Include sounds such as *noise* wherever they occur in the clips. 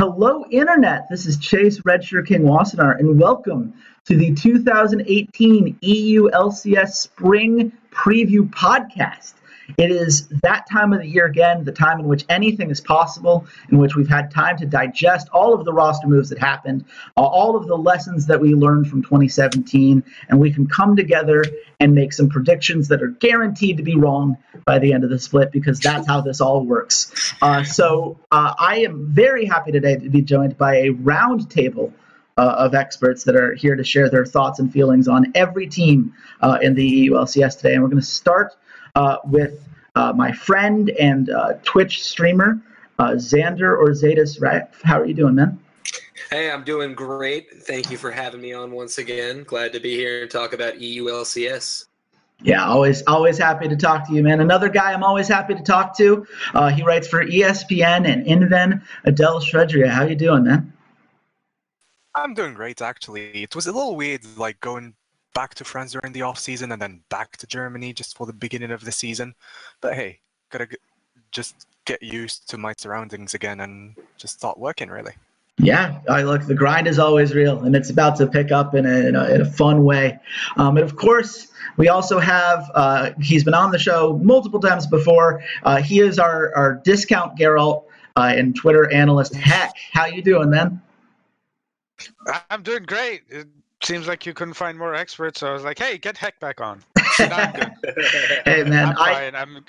Hello, Internet. This is Chase Redshirt King Wassenaar, and welcome to the 2018 EU LCS Spring Preview Podcast. It is that time of the year again, the time in which anything is possible, in which we've had time to digest all of the roster moves that happened, uh, all of the lessons that we learned from 2017, and we can come together and make some predictions that are guaranteed to be wrong by the end of the split because that's how this all works. Uh, so uh, I am very happy today to be joined by a roundtable. Uh, of experts that are here to share their thoughts and feelings on every team uh, in the EULCS today. And we're going to start with uh, my friend and uh, Twitch streamer, uh, Xander or Zetas How are you doing, man? Hey, I'm doing great. Thank you for having me on once again. Glad to be here and talk about EULCS. Yeah, always, always happy to talk to you, man. Another guy I'm always happy to talk to. Uh, he writes for ESPN and Inven. Adele Shredria, how you doing, man? I'm doing great, actually. It was a little weird, like going back to France during the off season and then back to Germany just for the beginning of the season. But hey, gotta just get used to my surroundings again and just start working really. Yeah, I look, the grind is always real, and it's about to pick up in a, in a, in a fun way. Um, and of course, we also have, uh, he's been on the show multiple times before. Uh, he is our, our discount Geralt uh, and Twitter analyst. Heck, how you doing, man? I'm doing great seems like you couldn't find more experts. So I was like, hey, get Heck back on. *laughs* hey man, I'm I, I'm,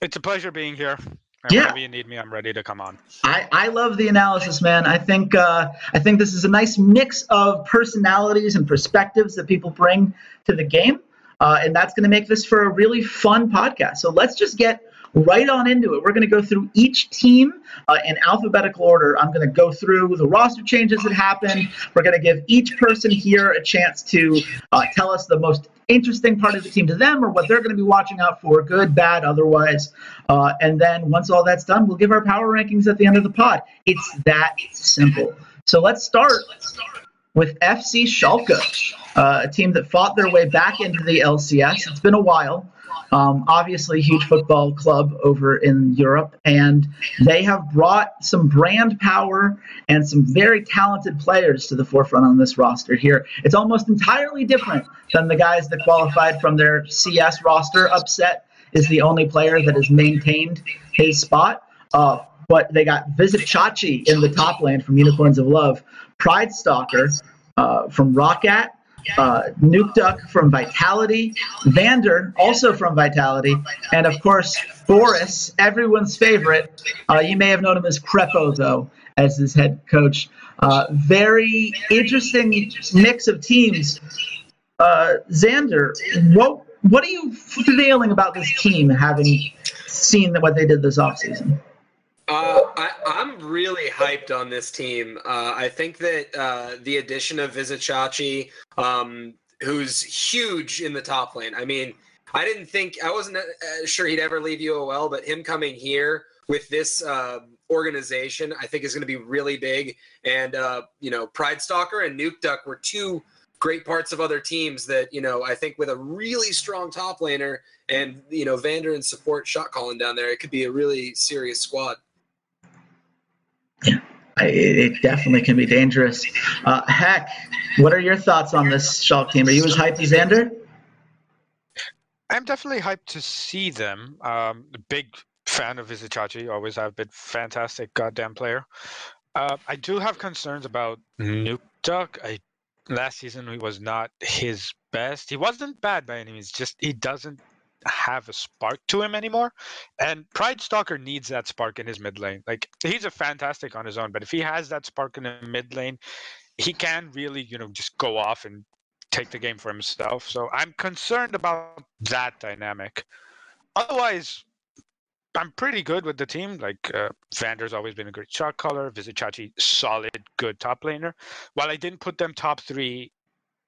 it's a pleasure being here. And yeah. Whenever you need me, I'm ready to come on. I, I love the analysis, man. I think uh, I think this is a nice mix of personalities and perspectives that people bring to the game, uh, and that's going to make this for a really fun podcast. So let's just get right on into it. We're going to go through each team uh, in alphabetical order. I'm going to go through the roster changes that happened. We're going to give each person here a chance to uh, tell us the most interesting part of the team to them or what they're going to be watching out for, good, bad, otherwise. Uh, and then once all that's done, we'll give our power rankings at the end of the pod. It's that simple. So let's start with FC Schalke, uh, a team that fought their way back into the LCS. It's been a while. Um, obviously, huge football club over in Europe, and they have brought some brand power and some very talented players to the forefront on this roster here. It's almost entirely different than the guys that qualified from their CS roster. Upset is the only player that has maintained his spot. Uh, but they got Vizicsacsi in the top lane from Unicorns of Love, Pridestalker uh, from Roccat, uh, Nukeduck from Vitality, Vander also from Vitality, and of course Boris, everyone's favorite. Uh, you may have known him as Krepo though, as his head coach. Uh, very interesting mix of teams. Uh, Xander, what what are you feeling about this team, having seen what they did this offseason? Uh, really hyped on this team. Uh, I think that uh, the addition of Vizicsacsi, um, who's huge in the top lane. I mean, I didn't think I wasn't uh, sure he'd ever leave UOL, but him coming here with this uh, organization, I think is going to be really big. And uh, you know, Pridestalker and Nukeduck were two great parts of other teams that you know I think with a really strong top laner and you know Vander and support shot calling down there, it could be a really serious squad. Yeah, it definitely can be dangerous. Uh, Heck, what are your thoughts on this Schalke team? Are you as hyped as Xander? I'm definitely hyped to see them. Um, big fan of Vizicsacsi, always have been fantastic goddamn player. Uh, I do have concerns about Nuke Duck. I last season he was not his best. He wasn't bad by any means. Just he doesn't have a spark to him anymore. And Pridestalker needs that spark in his mid lane. Like he's a fantastic on his own, but if he has that spark in the mid lane, he can really, you know, just go off and take the game for himself. So I'm concerned about that dynamic. Otherwise, I'm pretty good with the team. Like uh, Vander's always been a great shot caller. Vizicsacsi, solid, good top laner. While I didn't put them top three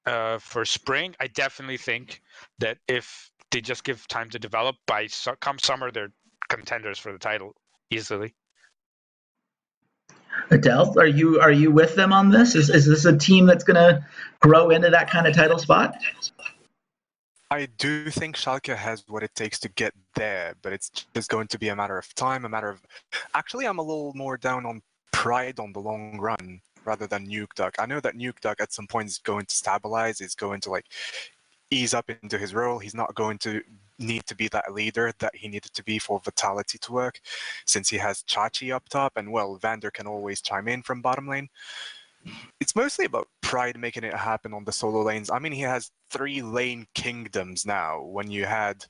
uh, for spring, I definitely think that if they just give time to develop. By su- come summer, they're contenders for the title easily. Adele, are you are you with them on this? Is is this a team that's going to grow into that kind of title spot? I do think Schalke has what it takes to get there, but it's just going to be a matter of time, a matter of. Actually, I'm a little more down on Pride on the long run rather than Nukeduck. I know that Nukeduck at some point is going to stabilize, is going to like ease up into his role. He's not going to need to be that leader that he needed to be for Vitality to work, since he has Chachi up top, and well, Vander can always chime in from bottom lane. It's mostly about Pride making it happen on the solo lanes. I mean, he has three lane kingdoms now. When you had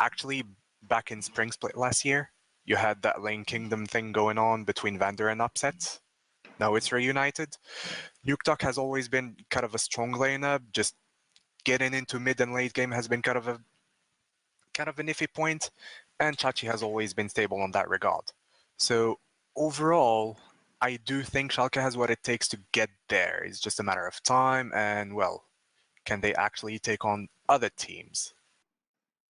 actually back in Spring Split last year, you had that lane kingdom thing going on between Vander and Upset. Now it's reunited. Nukeduck has always been kind of a strong laner, just getting into mid and late game has been kind of a kind of an iffy point, and Chachi has always been stable on that regard. So overall, I do think Schalke has what it takes to get there. It's just a matter of time, and well, can they actually take on other teams?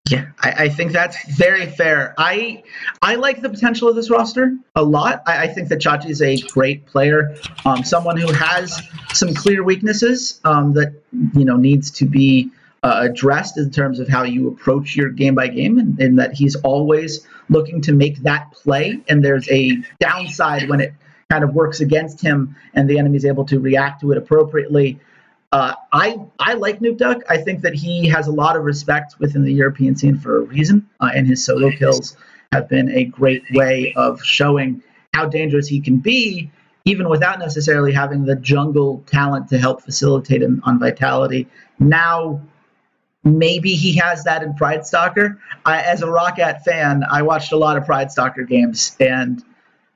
Yeah, I, I, think that's very fair. I I like the potential of this roster a lot. I, I think that Chachi is a great player, um, someone who has some clear weaknesses um, that you know needs to be uh, addressed in terms of how you approach your game by game, and, and that he's always looking to make that play. And there's a downside when it kind of works against him, and the enemy is able to react to it appropriately. Uh, I I like Nukeduck. I think that he has a lot of respect within the European scene for a reason, uh, and his solo kills have been a great way of showing how dangerous he can be, even without necessarily having the jungle talent to help facilitate him on Vitality. Now, maybe he has that in Pridestalker. I, as a ROCCAT fan, I watched a lot of Pridestalker games, and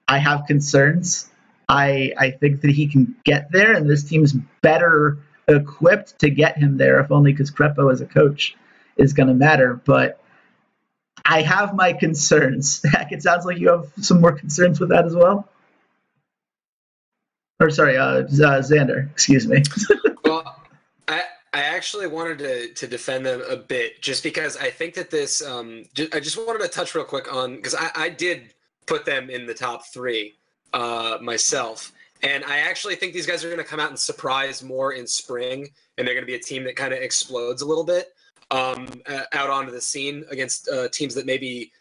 I have concerns. I I think that he can get there, and this team's better equipped to get him there, if only because Krepo as a coach is going to matter. But I have my concerns. *laughs* Heck, it sounds like you have some more concerns with that as well. Or sorry, uh, uh Xander, excuse me. *laughs* well, I I actually wanted to to defend them a bit, just because I think that this. Um, I just wanted to touch real quick on because I, I did put them in the top three uh, myself. And I actually think these guys are going to come out and surprise more in spring, and they're going to be a team that kind of explodes a little bit um, out onto the scene against uh, teams that maybe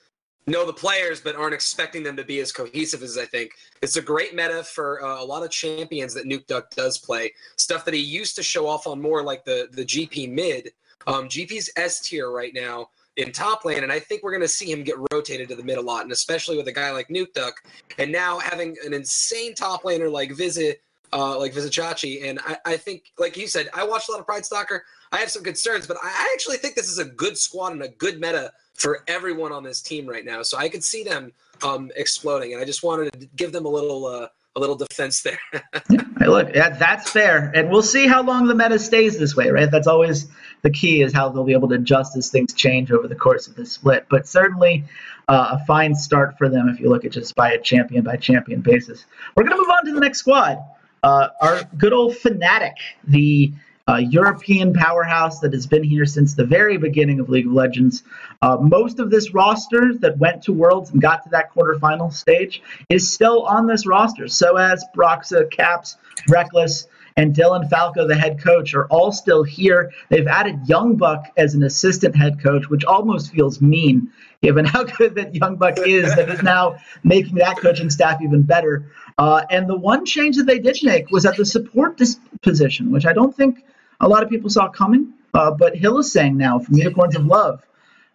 know the players but aren't expecting them to be as cohesive as I think. It's a great meta for uh, a lot of champions that Nukeduck does play. Stuff that he used to show off on more like the the GP mid. Um, GP's S tier right now in top lane, and I think we're going to see him get rotated to the mid a lot, and especially with a guy like Nukeduck, and now having an insane top laner like Visit, uh, like Vizicsacsi, and I, I think, like you said, I watched a lot of Pridestalker. I have some concerns, but I actually think this is a good squad and a good meta for everyone on this team right now. So I could see them um, exploding, and I just wanted to give them a little. Uh, a little defense there. *laughs* hey, look, that, that's fair, and we'll see how long the meta stays this way, right? That's always the key is how they'll be able to adjust as things change over the course of the split. But certainly uh, a fine start for them if you look at just by a champion by champion basis. We're going to move on to the next squad. Uh, our good old Fnatic, the uh, European powerhouse that has been here since the very beginning of League of Legends. Uh, most of this roster that went to Worlds and got to that quarterfinal stage is still on this roster. So as Broxah, Caps, Rekkles, and Dylan Falco, the head coach, are all still here. They've added Young Buck as an assistant head coach, which almost feels mean given how *laughs* good that Young Buck is, that is now making that coaching staff even better. Uh, and the one change that they did make was at the support position, which I don't think a lot of people saw coming. Uh, but Hylissang now from Unicorns of Love,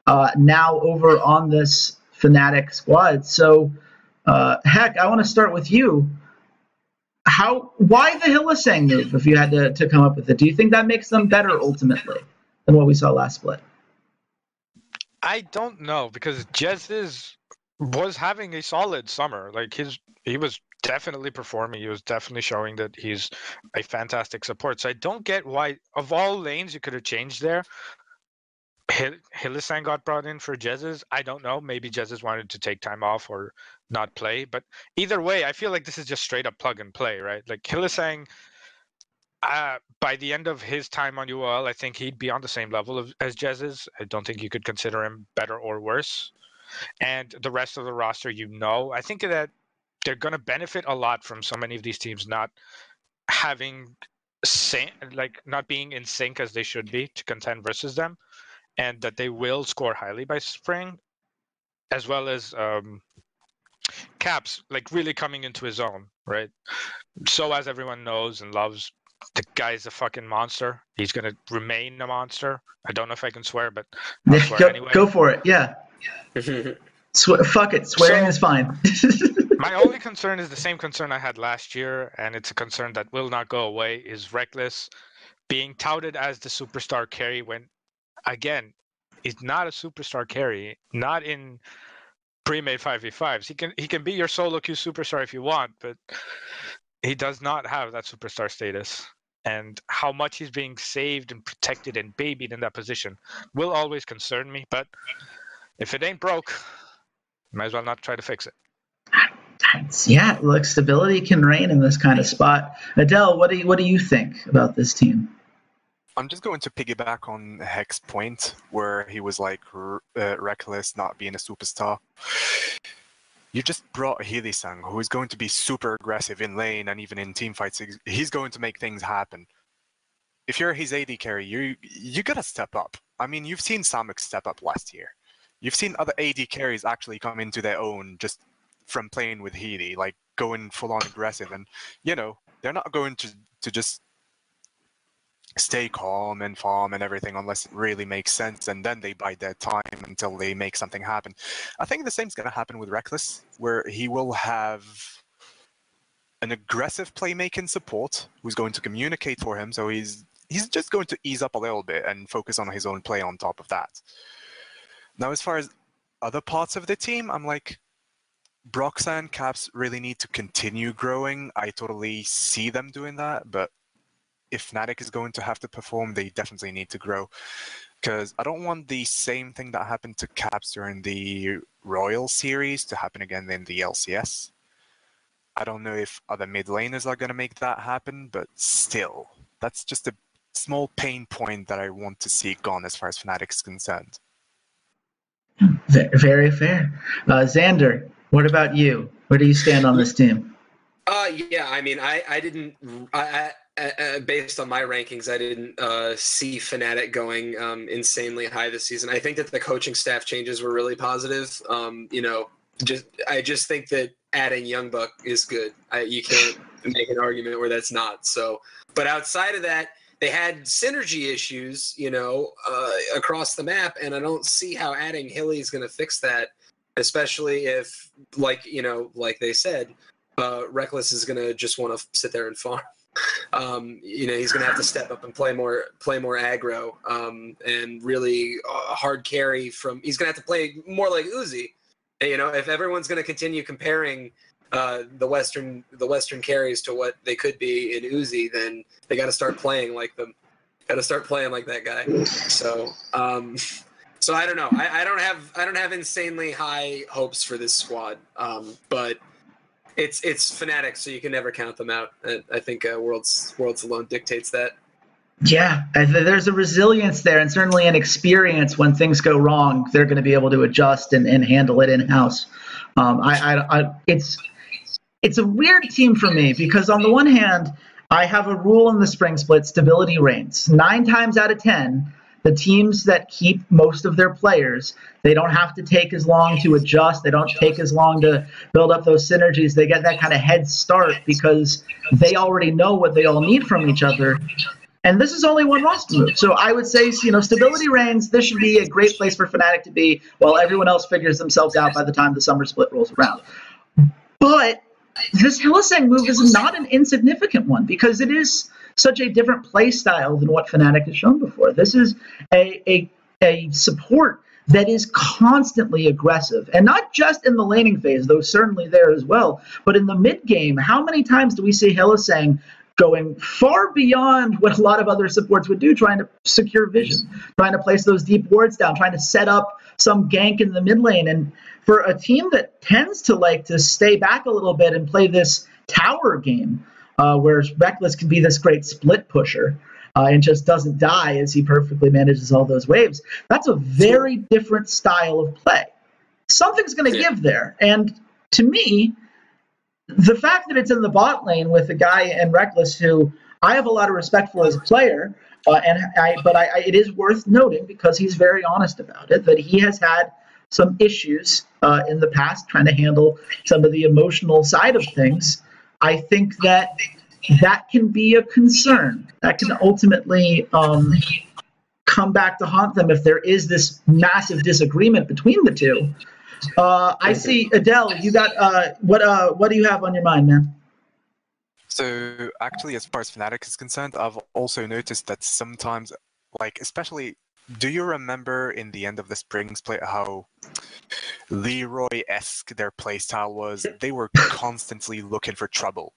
uh, now over on this Fnatic squad. So, uh, heck, I want to start with you. How? Why the Hylissang move? If you had to, to come up with it, do you think that makes them better ultimately than what we saw last split? I don't know because Jesiz was having a solid summer. Like his, he was definitely performing. He was definitely showing that he's a fantastic support. So I don't get why, of all lanes you could have changed there, Hylissang got brought in for Jesiz. I don't know. Maybe Jesiz wanted to take time off or not play. But either way, I feel like this is just straight up plug and play, right? Like Hylissang, uh, by the end of his time on UL, I think he'd be on the same level of, as Jesiz. I don't think you could consider him better or worse. And the rest of the roster, you know, I think that they're going to benefit a lot from so many of these teams not having like not being in sync as they should be to contend versus them, and that they will score highly by spring, as well as um, Caps like really coming into his own, right? So as everyone knows and loves, the guy's a fucking monster. He's gonna remain a monster. I don't know if I can swear, but I'll swear go, anyway. go for it. Yeah. *laughs* Swe- fuck it. Swearing So- is fine. *laughs* My only concern is the same concern I had last year, and it's a concern that will not go away. Is Rekkles being touted as the superstar carry when, again, he's not a superstar carry. Not in pre-made five v fives. He can he can be your solo queue superstar if you want, but he does not have that superstar status. And how much he's being saved and protected and babied in that position will always concern me. But if it ain't broke, might as well not try to fix it. yeah, look, stability can reign in this kind of spot. Adele, what do you what do you think about this team? I'm just going to piggyback on Heck's point where he was like uh, Rekkles, not being a superstar. You just brought Hylissang, who is going to be super aggressive in lane and even in team fights. He's- going to make things happen. If you're his AD carry, you you gotta step up. I mean, you've seen Samux step up last year. You've seen other AD carries actually come into their own just from playing with Healy, like going full on aggressive, and you know they're not going to to just stay calm and farm and everything unless it really makes sense and then they bide their time until they make something happen i think the same's going to happen with Rekkles where he will have an aggressive playmaking support who's going to communicate for him so he's he's just going to ease up a little bit and focus on his own play on top of that now as far as other parts of the team i'm like Broxah and Caps really need to continue growing. I totally see them doing that, but if Fnatic is going to have to perform, they definitely need to grow. Because I don't want the same thing that happened to Caps during the Royal series to happen again in the LCS. I don't know if other mid laners are going to make that happen, but still, that's just a small pain point that I want to see gone as far as Fnatic is concerned. Very fair. Uh, Xander, what about you? Where do you stand on this team? Uh, yeah, I mean, I, I didn't, I, I, uh, based on my rankings, I didn't uh, see Fnatic going um, insanely high this season. I think that the coaching staff changes were really positive. Um, you know, just I just think that adding Young Buck is good. I, you can't make an argument where that's not. So, but outside of that, they had synergy issues, you know, uh, across the map, and I don't see how adding Hilly is going to fix that. Especially if, like you know, like they said, uh, Rekkles is going to just want to sit there and farm. Um, you know, he's going to have to step up and play more, play more aggro, um, and really uh, hard carry from. He's going to have to play more like Uzi. You know, if everyone's going to continue comparing uh, the western the western carries to what they could be in Uzi, then they got to start playing like them. Got to start playing like that guy. So, um, so I don't know. I, I don't have I don't have insanely high hopes for this squad, um, but it's it's Fnatic, so you can never count them out. I, I think uh, Worlds Worlds alone dictates that. Yeah, there's a resilience there, and certainly an experience when things go wrong. They're going to be able to adjust and, and handle it in house. Um, I, I, I, it's it's a weird team for me because on the one hand, I have a rule in the spring split: stability reigns. Nine times out of ten, the teams that keep most of their players, they don't have to take as long to adjust. They don't take as long to build up those synergies. They get that kind of head start because they already know what they all need from each other. And this is only one roster move. So I would say, you know, stability reigns. This should be a great place for Fnatic to be while everyone else figures themselves out by the time the summer split rolls around. But this Hylissang move is not an insignificant one because it is such a different play style than what Fnatic has shown before. This is a, a, a support that is constantly aggressive and not just in the laning phase, though certainly there as well, but in the mid game. How many times do we see Hylissang going far beyond what a lot of other supports would do, trying to secure vision, trying to place those deep wards down, trying to set up some gank in the mid lane. And for a team that tends to like to stay back a little bit and play this tower game, uh, where Rekkles can be this great split pusher. Uh, and just doesn't die as he perfectly manages all those waves. That's a very different style of play. Something's going to Yeah. give there. And to me, the fact that it's in the bot lane with a guy in Rekkles who I have a lot of respect for as a player, uh, and I, but I, I, it is worth noting because he's very honest about it that he has had some issues uh, in the past trying to handle some of the emotional side of things I think that that can be a concern. That can ultimately um, come back to haunt them if there is this massive disagreement between the two. Uh, I see Adele. You got uh, what? Uh, what do you have on your mind, man? So actually, as far as Fnatic is concerned, I've also noticed that sometimes, like especially, do you remember in the end of the spring split how Leroy-esque their playstyle was? They were constantly looking for trouble,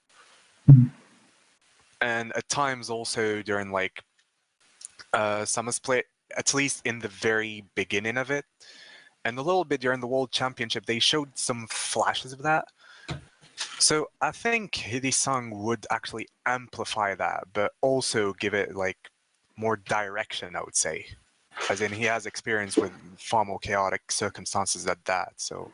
and at times also during like uh, summer split, at least in the very beginning of it, and a little bit during the World Championship, they showed some flashes of that. So I think Hylissang would actually amplify that, but also give it like more direction. I would say, as in he has experience with far more chaotic circumstances than that. So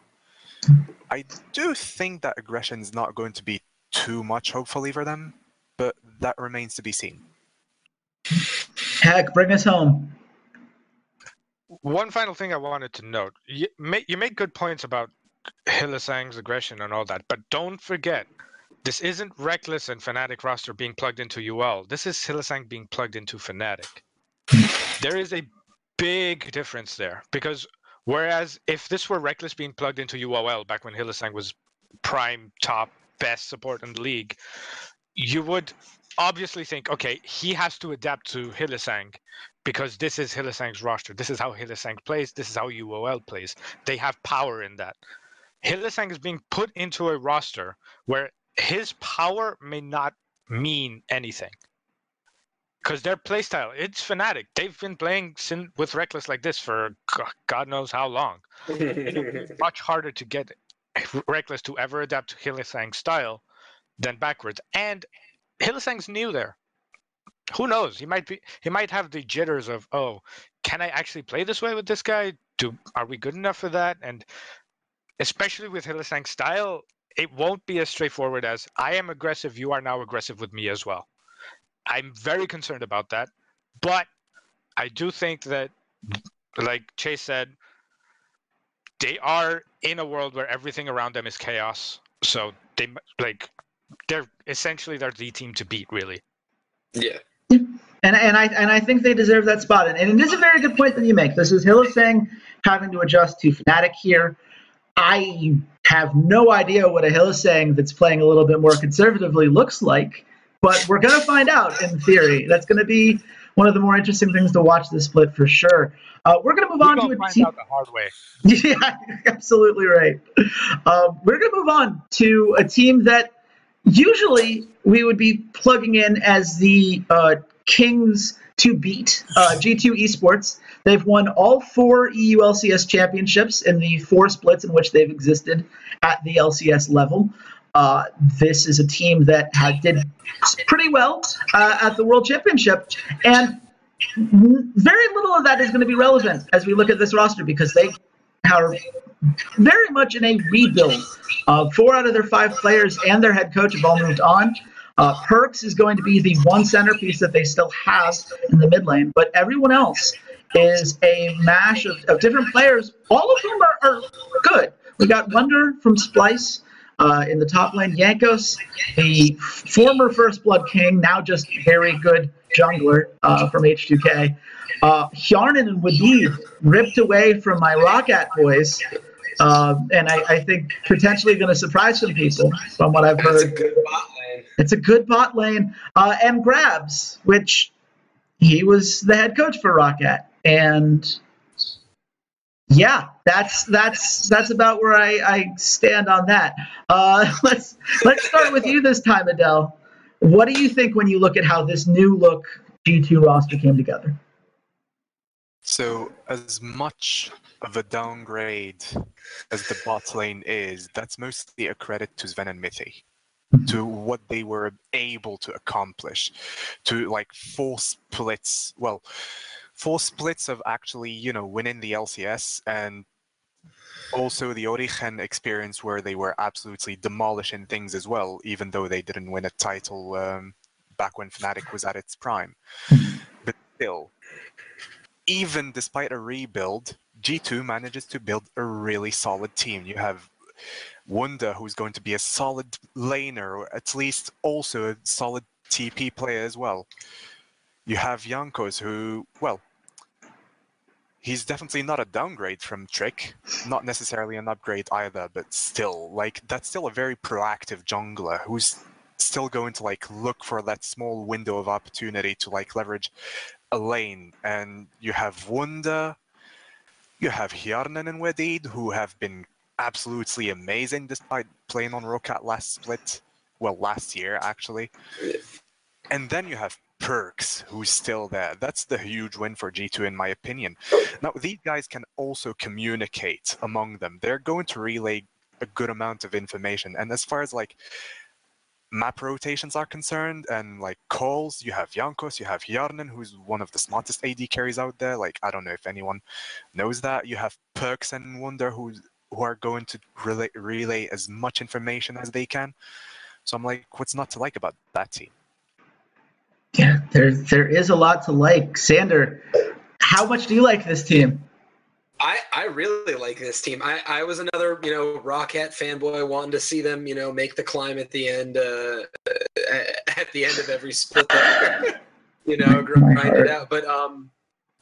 I do think that aggression is not going to be too much, hopefully for them, but that remains to be seen. Heck, bring us home. One final thing I wanted to note: you make you make good points about Hylissang's aggression and all that, but don't forget, this isn't Rekkles and Fnatic roster being plugged into UL. This is Hylissang being plugged into Fnatic. There is a big difference there because whereas if this were Rekkles being plugged into UOL back when Hylissang was prime top best support in the league, you would obviously think, okay, he has to adapt to Hylissang because this is Hylissang's roster. This is how Hylissang plays. This is how UOL plays. They have power in that. Hylissang is being put into a roster where his power may not mean anything. Because their playstyle, it's Fnatic They've been playing sin- with Rekkles like this for God knows how long. *laughs* Much harder to get Rekkles to ever adapt to Hylissang's style than backwards. And Hylissang's new there. Who knows? He might be. He might have the jitters of, oh, can I actually play this way with this guy? Do are we good enough for that? And especially with Hylissang's style, it won't be as straightforward as I am aggressive. You are now aggressive with me as well. I'm very concerned about that, but I do think that, like Chase said, they are in a world where everything around them is chaos. So they like they're essentially they're the team to beat, really. yeah. And, and I and I think they deserve that spot. And, and it is a very good point that you make. This is Hylissang having to adjust to Fnatic here. I have no idea what a Hylissang that's playing a little bit more conservatively looks like, but we're gonna find out in theory. That's gonna be one of the more interesting things to watch this split for sure. Uh, we're gonna move We're on gonna a find team. out the hard way. *laughs* Yeah, absolutely right. Um, we're going to move on to a team that usually we would be plugging in as the uh, Kings to beat uh, G2 Esports. They've won all four EU LCS championships in the four splits in which they've existed at the LCS level. Uh, this is a team that did pretty well uh, at the World Championship, and very little of that is going to be relevant as we look at this roster because they are very much in a rebuild. Uh, four out of their five players and their head coach have all moved on. Uh, Perkz is going to be the one centerpiece that they still have in the mid lane, but everyone else is a mash of, of different players, all of whom are, are good. We got Wonder from Splice uh, in the top lane, Jankos, the former First Blood King, now just very good jungler uh, from H2K. Uh, Hjarnan and Wadid ripped away from my Roccat boys, uh, and I, I think potentially going to surprise some people from what I've That's a good bot lane. It's a good bot lane. Uh, and Grabs, which he was the head coach for Roccat. And yeah, that's that's that's about where I, I stand on that. Uh, *laughs* let's let's start with you this time, Adele. What do you think when you look at how this new look G2 roster came together? So, as much of a downgrade as the bot lane is, that's mostly a credit to Sven and Mithy, to what they were able to accomplish, to like four splits. Well, four splits of actually, you know, winning the LCS and also the Origen experience where they were absolutely demolishing things as well, even though they didn't win a title um, back when Fnatic was at its prime. *laughs* But still, even despite a rebuild, G2 manages to build a really solid team. You have Wunder, who's going to be a solid laner, or at least also a solid TP player as well. You have Jankos, who, well, he's definitely not a downgrade from Trick, not necessarily an upgrade either, but still, like, that's still a very proactive jungler who's still going to like look for that small window of opportunity to like leverage a lane. And you have Wunder, you have Hjarnan and Wadid, who have been absolutely amazing despite playing on Roccat last split. Well, last year actually. And then you have Perkz, who's still there. That's the huge win for G2, in my opinion. Now, these guys can also communicate among them. They're going to relay a good amount of information. And as far as like map rotations are concerned and like calls, you have Jankos, you have Hjarnan, who's one of the smartest AD carries out there. Like I don't know if anyone knows that. You have Perkz and Wunder, who who are going to relay, relay as much information as they can. So I'm like, what's not to like about that team? Yeah, there there is a lot to like. Xander, how much do you like this team? I, I really like this team. I, I was another, you know, Roccat fanboy wanting to see them, you know, make the climb at the end, uh, at the end of every split, you know, grind it out. But um,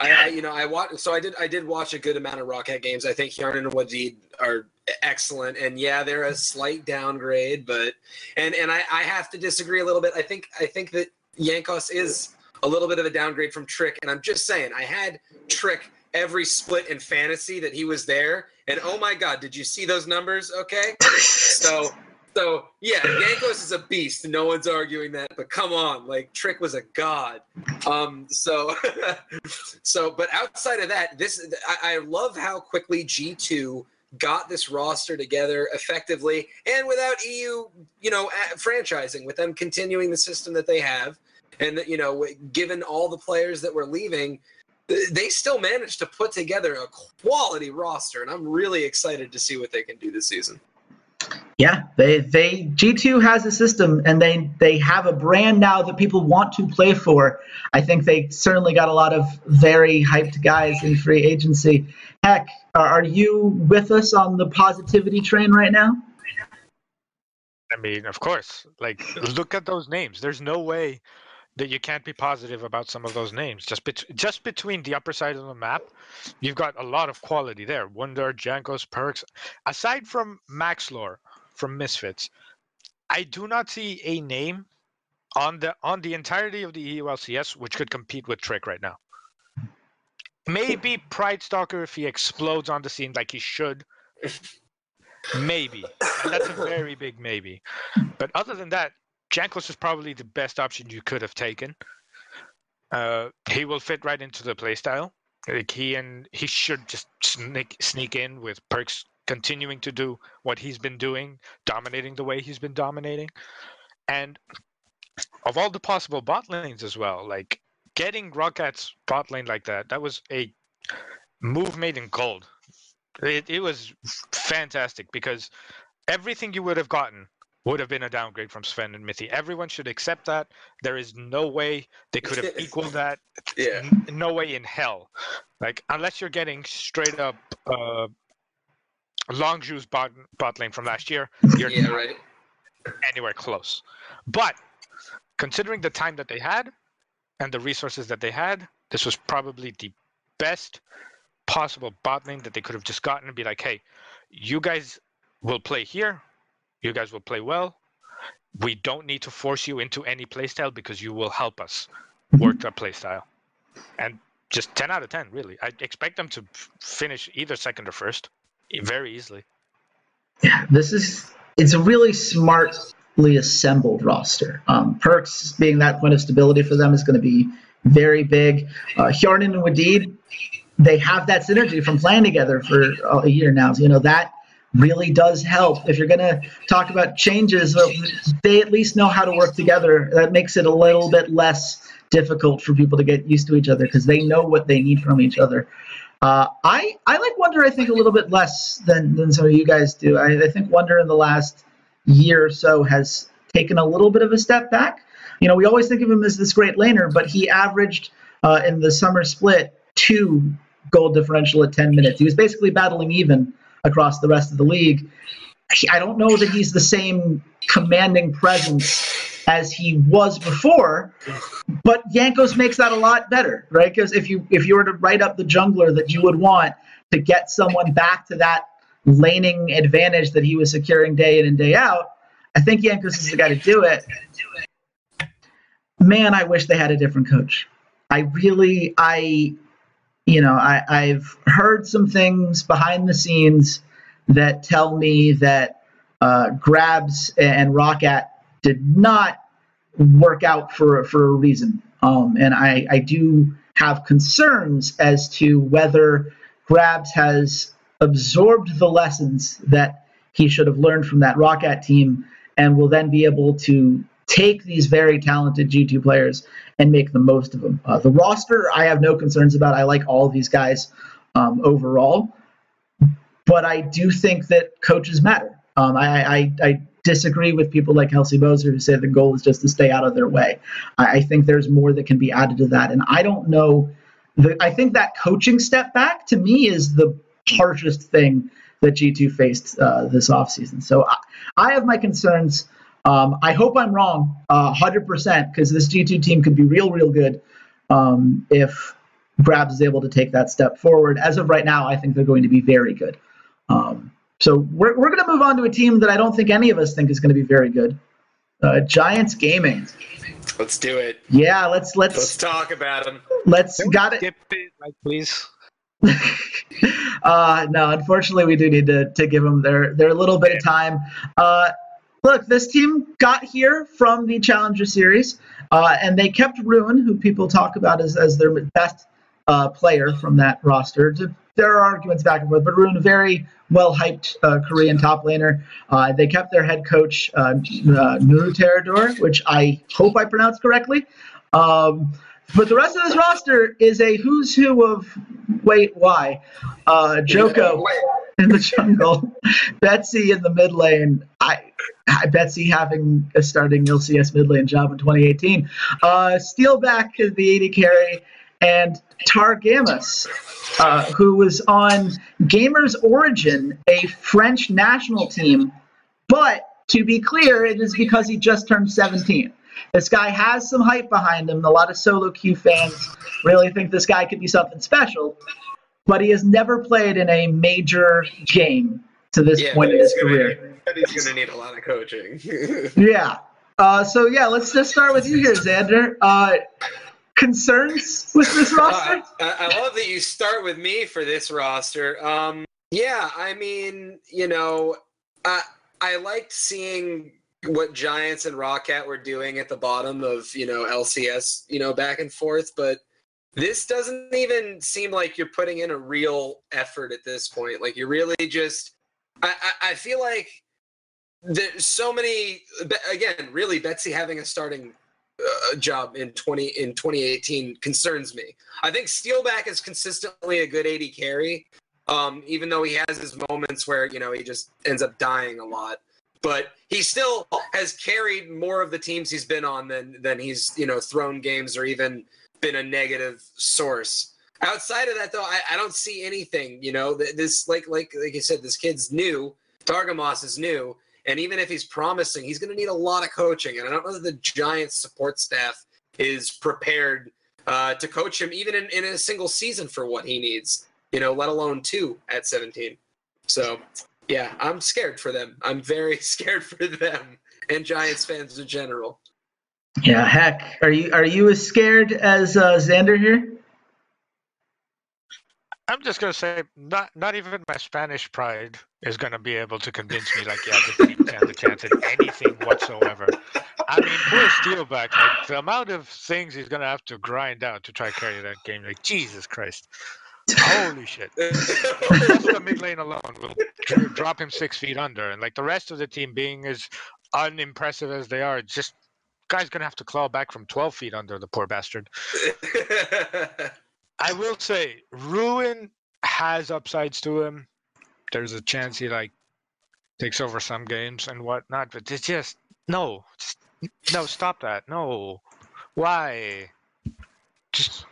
I, I, you know, I watched. So I did. I did watch a good amount of Roccat games. I think Hjarnan and Wadid are excellent, and yeah, they're a slight downgrade, but and and I, I have to disagree a little bit. I think I think that Jankos is a little bit of a downgrade from Trick, and I'm just saying I had Trick every split in fantasy that he was there. And oh my God, did you see those numbers? Okay. *laughs* So, so yeah, Jankos is a beast. No one's arguing that, but come on, like Trick was a god. Um, so, *laughs* so, but outside of that, this, I, I love how quickly G2 got this roster together effectively and without EU, you know, franchising, with them continuing the system that they have. And, you know, given all the players that were leaving, they still managed to put together a quality roster, and I'm really excited to see what they can do this season. Yeah, they they G2 has a system and they they have a brand now that people want to play for. I think they certainly got a lot of very hyped guys in free agency. Heck, are you with us on the positivity train right now? I mean, of course. Like look at those names. There's no way that you can't be positive about some of those names. Just bet- just between the upper side of the map, you've got a lot of quality there. Wunder, Jankos, Perkz. Aside from Maxlore from Misfits, I do not see a name on the on the entirety of the EULCS which could compete with Trick right now. Maybe Pridestalker if he explodes on the scene like he should. Maybe. That's a very big maybe. But other than that, Jankos is probably the best option you could have taken. Uh, he will fit right into the playstyle. Like he and he should just sneak sneak in with Perkz continuing to do what he's been doing, dominating the way he's been dominating. And of all the possible bot lanes as well, like getting Roccat's bot lane like that, that was a move made in gold. It, it was fantastic because everything you would have gotten would have been a downgrade from Sven and Mithy. Everyone should accept that. There is no way they could have *laughs* equaled that. Yeah. No way in hell. Like unless you're getting straight up uh, Longzhu's bot bot lane from last year, you're yeah, right. anywhere close. But considering the time that they had and the resources that they had, this was probably the best possible bot lane that they could have just gotten and be like, hey, you guys will play here you guys will play well. We don't need to force you into any playstyle because you will help us mm-hmm. work that playstyle. And just 10 out of 10, really. I expect them to finish either second or first very easily. Yeah, this is it's a really smartly assembled roster. Um, Perkz being that point of stability for them is going to be very big. Uh, Hjarnan and Wadid, they have that synergy from playing together for a year now. So, you know that really does help. If you're going to talk about changes, they at least know how to work together. That makes it a little bit less difficult for people to get used to each other because they know what they need from each other. Uh, I I like Wunder, I think a little bit less than than some of you guys do. I, I think Wunder in the last year or so has taken a little bit of a step back. You know, we always think of him as this great laner, but he averaged uh, in the summer split two gold differential at 10 minutes. He was basically battling even across the rest of the league. I don't know that he's the same commanding presence as he was before, but Jankos makes that a lot better, right? Because if you if you were to write up the jungler that you would want to get someone back to that laning advantage that he was securing day in and day out, I think Jankos is the guy to do it. Man, I wish they had a different coach. I really, I, you know, I, I've heard some things behind the scenes that tell me that uh, Grabs and ROCCAT did not work out for for a reason, um, and I, I do have concerns as to whether Grabs has absorbed the lessons that he should have learned from that ROCCAT team and will then be able to take these very talented G2 players and make the most of them. Uh, the roster, I have no concerns about. I like all of these guys um, overall, but I do think that coaches matter. Um, I, I, I, disagree with people like Kelsey Moser who say the goal is just to stay out of their way. I, I think there's more that can be added to that, and I don't know. The, I think that coaching step back to me is the harshest thing that G2 faced uh, this offseason. So I, I, have my concerns. Um, I hope I'm wrong, uh, 100%, because this G2 team could be real, real good um, if Grabs is able to take that step forward. As of right now, I think they're going to be very good. Um, so we're, we're going to move on to a team that I don't think any of us think is going to be very good. Uh, Giants Gaming. Let's do it. Yeah, let's let's let's talk about them. Let's got it. Skip it, like please. *laughs* uh, no, unfortunately, we do need to, to give them their, their little bit of time. Uh, look, this team got here from the Challenger Series, uh, and they kept Ruin, who people talk about as, as their best uh, player from that roster. There are arguments back and forth, but Ruin, very well hyped uh, Korean top laner. Uh, they kept their head coach, uh, Nuru Terador, which I hope I pronounced correctly. Um, but the rest of this roster is a who's who of wait why. Uh, Djoko in the jungle, *laughs* Betsy in the mid lane. I Betsy having a starting LCS mid lane job in 2018. Uh, Steelback is the AD carry, and Targamas, uh, who was on Gamers Origin, a French national team. But to be clear, it is because he just turned 17. This guy has some hype behind him. A lot of solo queue fans really think this guy could be something special, but he has never played in a major game to this yeah, point in his gonna, He's going to need a lot of coaching. *laughs* yeah. Uh, so yeah, let's just start with you here, Xander. Uh, concerns with this uh, roster? Uh, I, I, love that you start with me for this roster. Um, yeah, I mean, you know, I I liked seeing what Giants and ROCCAT were doing at the bottom of you know LCS, you know, back and forth, but this doesn't even seem like you're putting in a real effort at this point. Like you're really just. I, I, I feel like there's so many. Again, really, Betsy having a starting uh, job in 20 in 2018 concerns me. I think Steelback is consistently a good AD carry, um, even though he has his moments where you know he just ends up dying a lot but he still has carried more of the teams he's been on than than he's you know thrown games or even been a negative source. Outside of that, though, I, I don't see anything. You know, this like like like you said, this kid's new. Targamas is new, and even if he's promising, he's going to need a lot of coaching. And I don't know that the Giants support staff is prepared uh, to coach him even in, in a single season for what he needs. You know, let alone two at 17. So yeah, I'm scared for them. I'm very *laughs* scared for them and Giants fans in general. Yeah, heck, are you are you as scared as uh, Xander here? I'm just gonna say, not not even my Spanish pride is gonna be able to convince me like, yeah, this *laughs* team a chance at anything whatsoever. I mean, poor Steelback, like the amount of things he's gonna have to grind out to try to carry that game, like Jesus Christ. Holy shit! *laughs* Just the mid lane alone will drop him six feet under, and like the rest of the team being as unimpressive as they are, just guy's gonna have to claw back from twelve feet under the poor bastard. *laughs* I will say, Ruin has upsides to him. There's a chance he like takes over some games and whatnot, but it's just no, just, no, stop that, no. Why? Just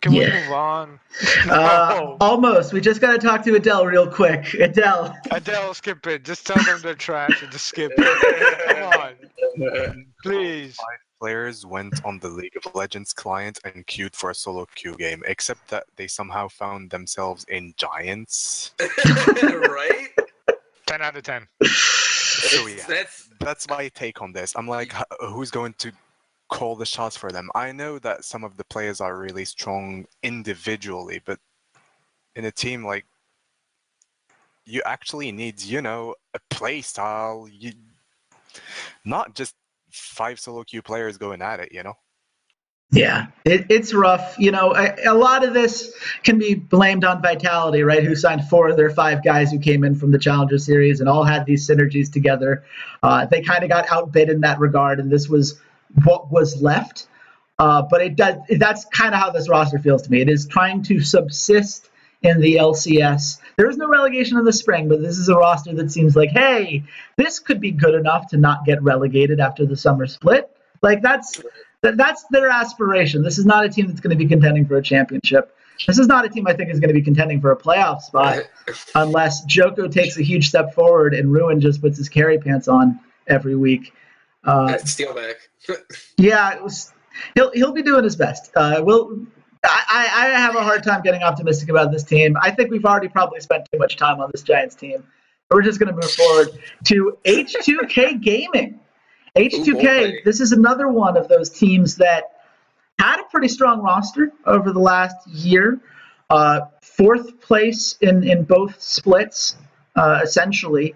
Can Yeah. we move on? Uh, almost. We just got to talk to Adele real quick. Adele. Adele, skip it. Just tell them they're trash and just skip it. Come on, *laughs* please. Five players went on the League of Legends client and queued for a solo queue game, except that they somehow found themselves in Giants. *laughs* right? 10 out of 10. So yeah, *laughs* That's that's my take on this. I'm like, who's going to call the shots for them? I know that some of the players are really strong individually, but in a team like you actually need, you know, a play style. You not just five solo queue players going at it, you know. Yeah, it, it's rough. You know, a, a lot of this can be blamed on Vitality, right? Who signed four of their five guys who came in from the Challenger Series and all had these synergies together. Uh, they kind of got outbid in that regard, and this was what was left. Uh, but it does. That's kind of how this roster feels to me. It is trying to subsist in the LCS. There is no relegation in the spring, but this is a roster that seems like, hey, this could be good enough to not get relegated after the summer split. Like that's that, that's their aspiration. This is not a team that's going to be contending for a championship. This is not a team I think is going to be contending for a playoff spot *laughs* unless Djoko takes a huge step forward and Ruin just puts his carry pants on every week. Uh, steal back. *laughs* yeah, it was, he'll he'll be doing his best. Uh, we'll. I, I have a hard time getting optimistic about this team. I think we've already probably spent too much time on this Giants team. We're just going to move forward to H2K Gaming. H2K, boy. this is another one of those teams that had a pretty strong roster over the last year. Uh, fourth place in, in both splits, uh, essentially.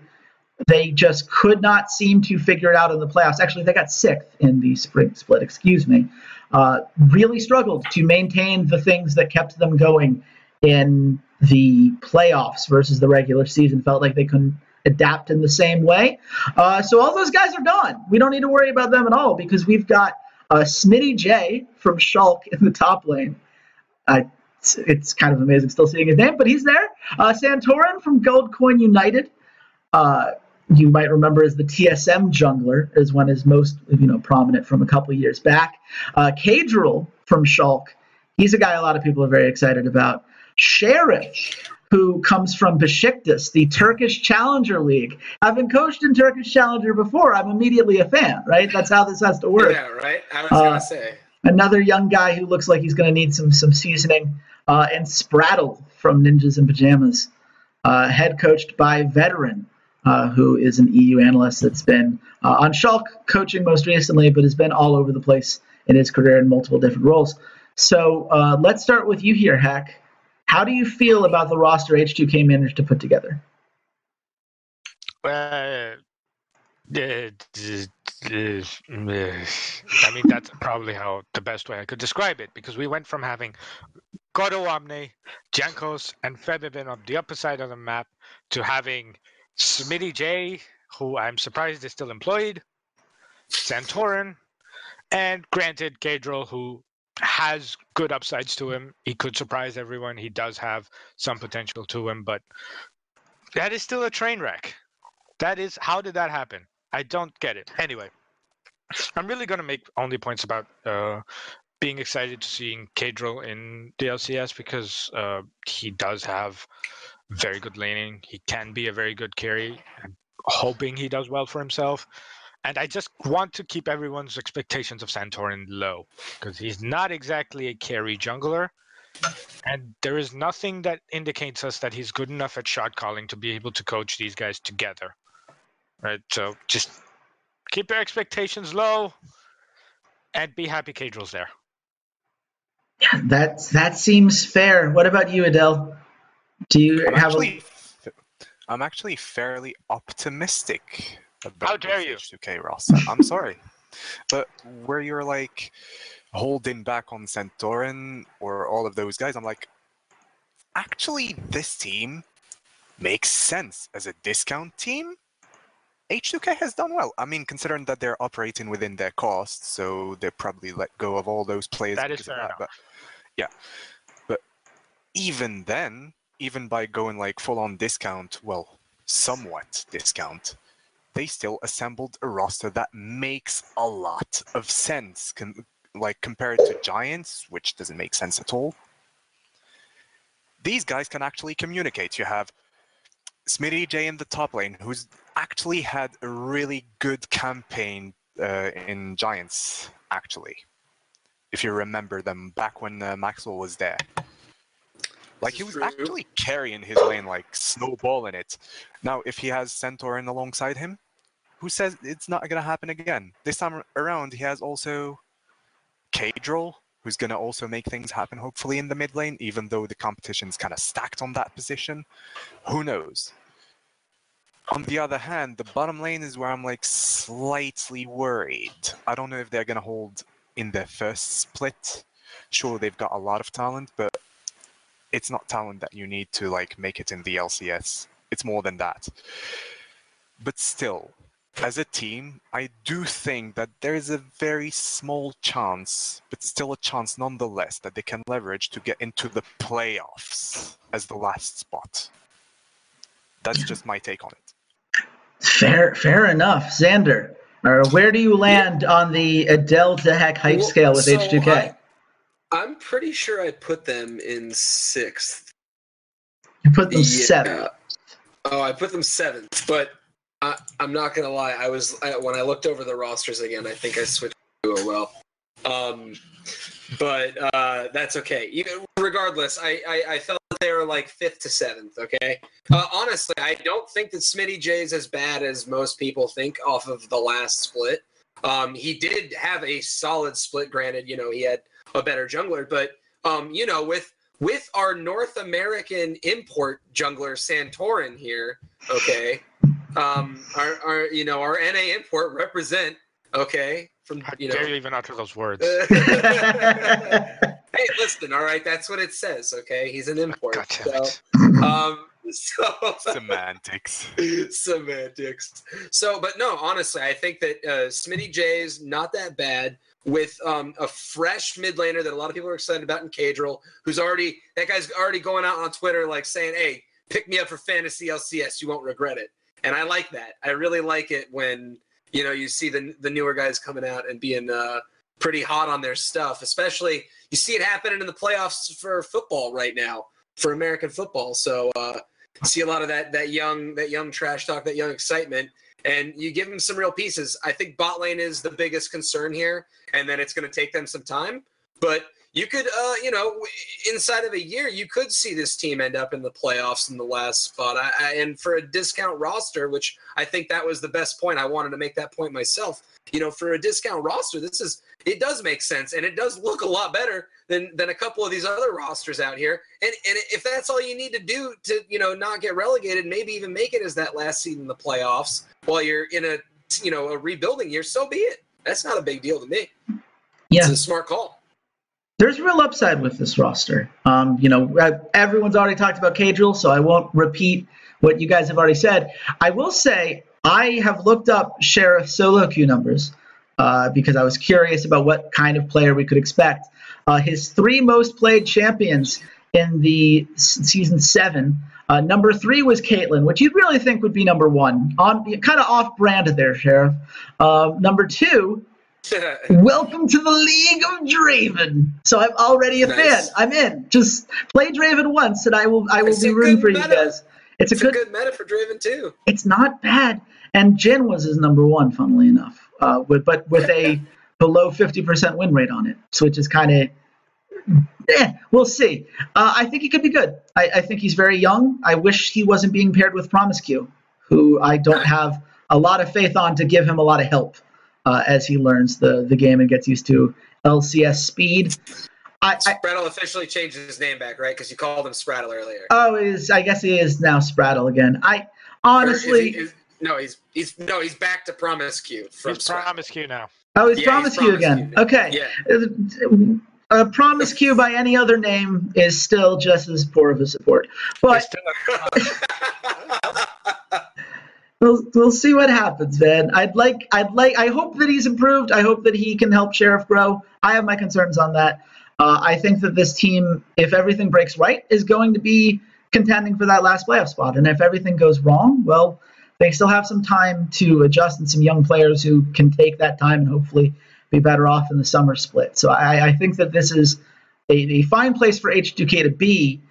They just could not seem to figure it out in the playoffs. Actually, they got sixth in the spring split, excuse me. Uh, really struggled to maintain the things that kept them going in the playoffs versus the regular season. Felt like they couldn't adapt in the same way. Uh, so all those guys are gone. We don't need to worry about them at all because we've got uh, Smittyj from Schalke in the top lane. Uh, it's, it's kind of amazing still seeing his name, but he's there. Uh, Santorin from Gold Coin United. You might remember as the TSM jungler is one is most you know prominent from a couple years back. Uh, Caedrel from Schalke. He's a guy a lot of people are very excited about. Sheriff, who comes from Besiktas, the Turkish Challenger League. Having coached in Turkish Challenger before, I'm immediately a fan, right? That's how this has to work. Yeah, right. I was Uh, gonna say. Another young guy who looks like he's going to need some some seasoning. Uh, and Spraddle from Ninjas in Pajamas, uh, head coached by veteran, uh, who is an EU analyst that's been uh, on Schalke coaching most recently, but has been all over the place in his career in multiple different roles. So uh, let's start with you here, Heck. How do you feel about the roster H2K managed to put together? Uh, uh, I mean, that's probably how the best way I could describe it because we went from having Odoamne, Jankos, and Febiven on the upper side of the map to having Smittyj, who I'm surprised is still employed, Santorin, and granted, Caedrel, who has good upsides to him. He could surprise everyone. He does have some potential to him, but that is still a train wreck. That is how did that happen? I don't get it. Anyway, I'm really gonna make only points about uh, being excited to seeing Caedrel in the LCS because uh, he does have very good laning. He can be a very good carry. I'm hoping he does well for himself. And I just want to keep everyone's expectations of Santorin low because he's not exactly a carry jungler. And there is nothing that indicates us that he's good enough at shot calling to be able to coach these guys together. Right? So just keep your expectations low and be happy Caedrel's there. Yeah, that that seems fair. What about you, Adele? Do you I'm have actually, I'm actually fairly optimistic about How dare you. H2K roster. I'm sorry, but where you're like holding back on Santorin or all of those guys, I'm like, actually, this team makes sense as a discount team. H2K has done well. I mean, considering that they're operating within their costs, so they probably let go of all those players. That is because of fair enough. But yeah, but even then, even by going like full on discount, well, somewhat discount, they still assembled a roster that makes a lot of sense. Com- like compared to Giants, which doesn't make sense at all. these guys can actually communicate. You have Smittyj in the top lane, who's actually had a really good campaign uh, in Giants, actually. If you remember them back when uh, Maxwell was there. Like he was True. actually carrying his lane, like snowballing it. Now, if he has Santorin alongside him, who says it's not gonna happen again? This time around, he has also Caedrel, who's gonna also make things happen, hopefully in the mid lane, even though the competition's kind of stacked on that position. Who knows? On the other hand, the bottom lane is where I'm like slightly worried. I don't know if they're gonna hold in their first split. Sure, they've got a lot of talent, but it's not talent that you need to like make it in the LCS. It's more than that. But still, as a team, I do think that there is a very small chance, but still a chance nonetheless, that they can leverage to get into the playoffs as the last spot. That's just my take on it. Fair, fair enough, Xander. Or where do you land on the Adele to Heck hype Well, scale with so H2K? I, I'm pretty sure I put them in sixth. you put them Yeah. seven. Oh, I put them seventh, but I, I'm not gonna lie. I was I, when I looked over the rosters again. I think I switched to a well. Um, but uh, that's okay. Even regardless, I, I I felt that they were like fifth to seventh. Okay. Uh, honestly, I don't think that Smittyj is as bad as most people think off of the last split. Um, he did have a solid split. Granted, you know he had a better jungler, but um, you know with with our North American import jungler Santorin here, okay, um, our, our you know our NA import represent, okay, from How you dare know. you even utter those words? *laughs* *laughs* hey, listen, all right, that's what it says, okay? He's an import. God damn so, it. um, *laughs* so Semantics. semantics. So, but no, honestly, I think that uh, Smittyj is not that bad with um, a fresh mid laner that a lot of people are excited about in Caedrel, who's already that guy's already going out on Twitter like saying, "Hey, pick me up for fantasy LCS, you won't regret it." And I like that. I really like it when you know you see the the newer guys coming out and being uh, pretty hot on their stuff. Especially you see it happening in the playoffs for football right now for American football. So. Uh, see a lot of that that young that young trash talk, that young excitement, and you give them some real pieces. I think bot lane is the biggest concern here, and then it's going to take them some time. But you could, uh, you know, inside of a year, you could see this team end up in the playoffs in the last spot. I, I, and for a discount roster, which I think that was the best point. I wanted to make that point myself. You know, for a discount roster, this is it does make sense, and it does look a lot better than than a couple of these other rosters out here. And and if that's all you need to do to you know not get relegated, maybe even make it as that last seed in the playoffs while you're in a you know a rebuilding year, so be it. That's not a big deal to me. Yeah. It's a smart call. There's real upside with this roster. Um, you know, everyone's already talked about Caedrel, so I won't repeat what you guys have already said. I will say I have looked up Sheriff solo queue numbers uh, because I was curious about what kind of player we could expect. Uh, his three most played champions in the s- season seven. Uh, number three was Caitlyn, which you'd really think would be number one. On kind of off-brand there, Sheriff. Uh, number two, *laughs* Welcome to the League of Draven. So I'm already a Nice. fan. I'm in. Just play Draven once, and I will. I will It's be rooting good for you guys. It's, it's a a good. good meta for Draven too. It's not bad. And Jhin was his number one, funnily enough, uh, with, but with a *laughs* below 50% win rate on it, which is kind of. Eh, we'll see. Uh, I think he could be good. I, I think he's very young. I wish he wasn't being paired with Promisq, who I don't *laughs* have a lot of faith on to give him a lot of help uh, as he learns the, the game and gets used to LCS speed. I, I, Spraddle officially changed his name back, right? Because you called him Spraddle earlier. oh, is I guess he is now Spraddle again. I Or is honestly, he- is- no, he's he's no, he's back to Promisq from He's Spraddle. promiscuous now. oh, he's Yeah, he's Promisq again. Promisq. Okay. Yeah. Uh, Promisq by any other name is still just as poor of a support. But He's still- *laughs* *laughs* we'll, we'll see what happens, man. I'd like, I'd like, I hope that he's improved. I hope that he can help Sheriff grow. I have my concerns on that. Uh, I think that this team, if everything breaks right, is going to be contending for that last playoff spot. And if everything goes wrong, well, they still have some time to adjust and some young players who can take that time and hopefully be better off in the summer split. So I, I think that this is a, a fine place for H2K to be.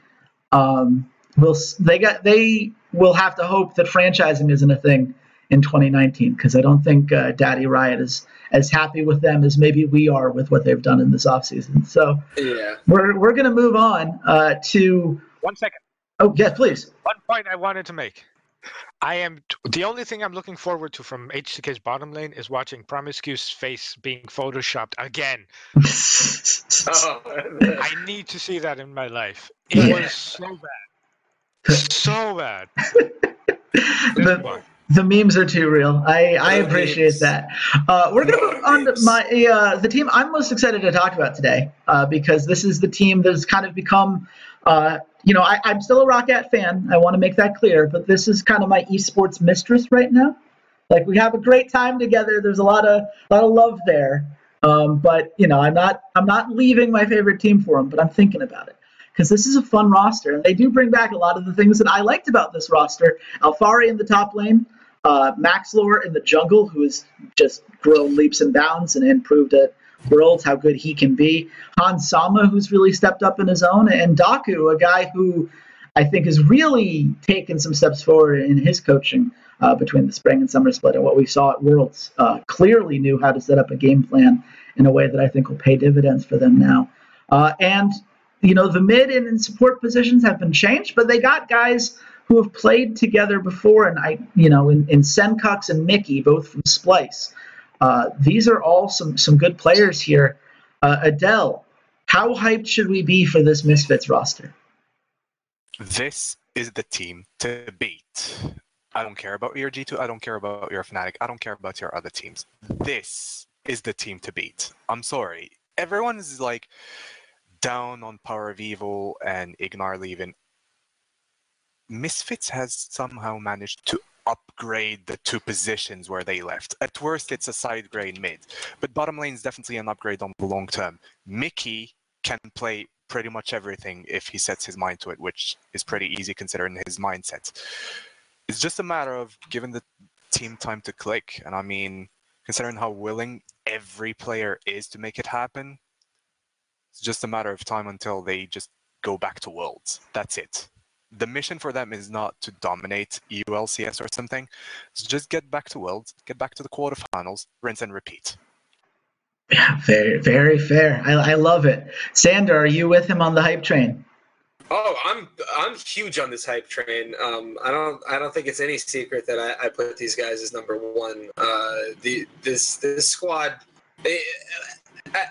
Um, we'll they got they will have to hope that franchising isn't a thing in 2019 because I don't think uh, Daddy Riot is as happy with them as maybe we are with what they've done in this offseason. So Yeah. we're we're gonna move on uh, to One second. oh yes, please One point I wanted to make. I am the only thing I'm looking forward to from HTK's bottom lane is watching Promiscuous face being photoshopped again. *laughs* Oh, I need to see that in my life. *laughs* It Yeah. was so bad. So bad. *laughs* The, the memes are too real. I, I The appreciate memes. that. Uh, we're gonna The move on to my uh, the team I'm most excited to talk about today uh, because this is the team that has kind of become. Uh, you know, I, I'm still a Roccat fan. I want to make that clear, but this is kind of my esports mistress right now. Like we have a great time together. There's a lot of a lot of love there. Um, but you know, I'm not I'm not leaving my favorite team for them, but I'm thinking about it because this is a fun roster, and they do bring back a lot of the things that I liked about this roster. Alphari in the top lane, uh, Maxlor in the jungle, who has just grown leaps and bounds and improved at Worlds how good he can be. Hans Sama, who's really stepped up in his own, and Dako, a guy who I think has really taken some steps forward in his coaching uh, between the spring and summer split and what we saw at Worlds. Uh, clearly knew how to set up a game plan in a way that I think will pay dividends for them now. Uh, and you know the mid and support positions have been changed, but they got guys who have played together before, and I, you know, in, in Sencux and Mikyx, both from Splyce. Uh, these are all some some good players here. Uh, Adele, how hyped should we be for this Misfits roster? This is the team to beat. I don't care about your G2. I don't care about your Fnatic. I don't care about your other teams. This is the team to beat. I'm sorry. Everyone is like down on Power of Evil and Ignar leaving. Misfits has somehow managed to upgrade the two positions where they left. At worst, it's a side grade mid, but bottom lane is definitely an upgrade on the long term. Mikyx can play pretty much everything if he sets his mind to it, which is pretty easy considering his mindset. It's just a matter of giving the team time to click. And I mean, considering how willing every player is to make it happen, it's just a matter of time until they just go back to Worlds. That's it. The mission for them is not to dominate ULCS or something. It's just get back to Worlds, get back to the quarterfinals, rinse and repeat. Yeah, very very fair. I, I love it. Xander, are you with him on the hype train? Oh, I'm I'm huge on this hype train. Um, I don't I don't think it's any secret that I, I put these guys as number one. Uh, the this this squad, they, uh,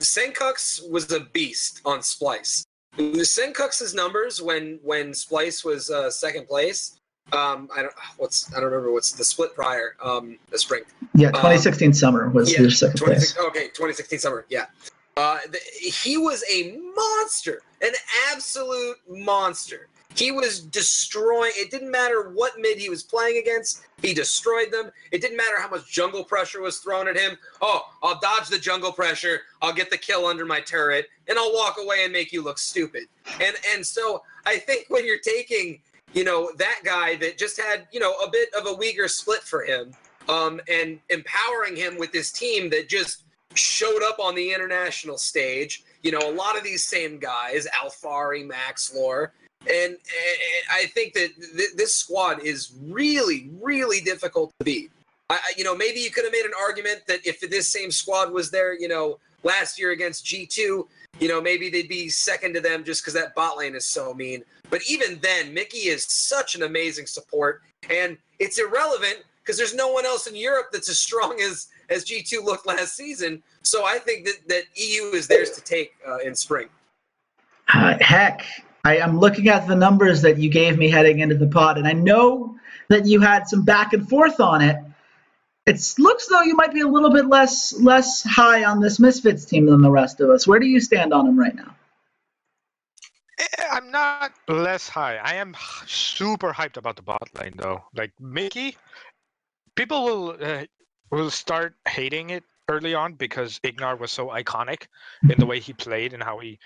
Sencux was a beast on Splyce. Sencux's numbers when when Splyce was uh, second place. Um, I don't what's I don't remember what's the split prior. Um, the spring. Yeah, 2016 summer was Yeah, second place. Okay, 2016 summer. Yeah. Uh, th- he was a monster, an absolute monster. He was destroying. It didn't matter what mid he was playing against. He destroyed them. It didn't matter how much jungle pressure was thrown at him. Oh, I'll dodge the jungle pressure. I'll get the kill under my turret, and I'll walk away and make you look stupid. And and so I think when you're taking, you know, that guy that just had, you know, a bit of a weaker split for him, um, and empowering him with this team that just showed up on the international stage. You know, a lot of these same guys, Alphari, Max Lore. And, I think that th- this squad is really, really difficult to beat. I- you know, maybe you could have made an argument that if this same squad was there, you know, last year against G2, you know, maybe they'd be second to them just because that bot lane is so mean. But even then, Mikyx is such an amazing support, and it's irrelevant because there's no one else in Europe that's as strong *laughs* as as G2 looked last season. So I think that that EU is theirs to take uh, in spring. Uh, heck, I am looking at the numbers that you gave me heading into the pod, and I know that you had some back and forth on it. It looks though you might be a little bit less less high on this Misfits team than the rest of us. Where do you stand on them right now? Eh, I'm not less high. I am super hyped about the bot lane though. Like Mikyx, people will uh, will start hating it early on because Ignar was so iconic in the way he played and how he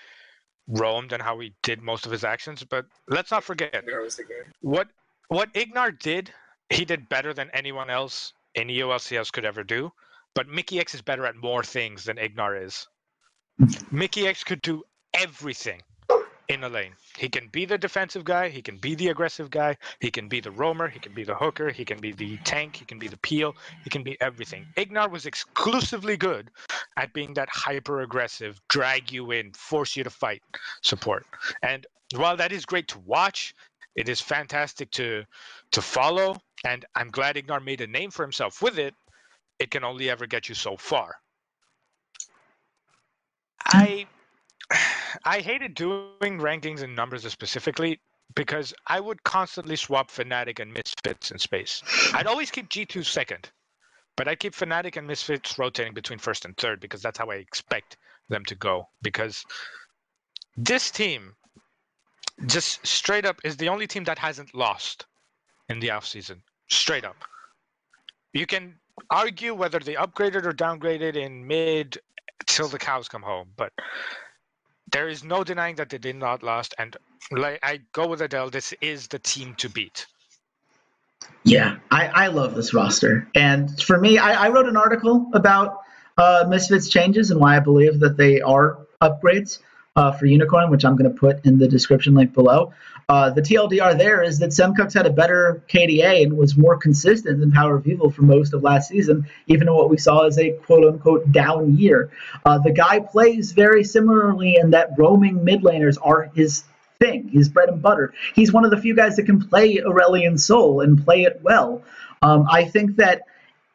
roamed and how he did most of his actions. But let's not forget what what Ignar did. He did better than anyone else in EOLCS could ever do. But Mikyx is better at more things than Ignar is. Mikyx could do everything in a lane. He can be the defensive guy, he can be the aggressive guy, he can be the roamer, he can be the hooker, he can be the tank, he can be the peel, he can be everything. Ignar was exclusively good at being that hyper aggressive, drag you in, force you to fight support. And while that is great to watch, it is fantastic to to follow, and I'm glad Ignar made a name for himself with it. It can only ever get you so far. I I hated doing rankings and numbers specifically because I would constantly swap Fnatic and Misfits in space. I'd always keep G2 second, but I keep Fnatic and Misfits rotating between first and third because that's how I expect them to go. Because this team, just straight up, is the only team that hasn't lost in the offseason. Straight up. You can argue whether they upgraded or downgraded in mid till the cows come home, but there is no denying that they did not last. And like I go with Adele, this is the team to beat. Yeah, I, I love this roster. And for me, I, I wrote an article about uh, Misfits changes and why I believe that they are upgrades uh, for Unicorn, which I'm going to put in the description link below. Uh, the TLDR there is that Sencux had a better KDA and was more consistent than Power of Evil for most of last season, even in what we saw as a quote unquote down year. Uh, the guy plays very similarly in that roaming mid laners are his thing, his bread and butter. He's one of the few guys that can play Aurelion Sol and play it well. Um, I think that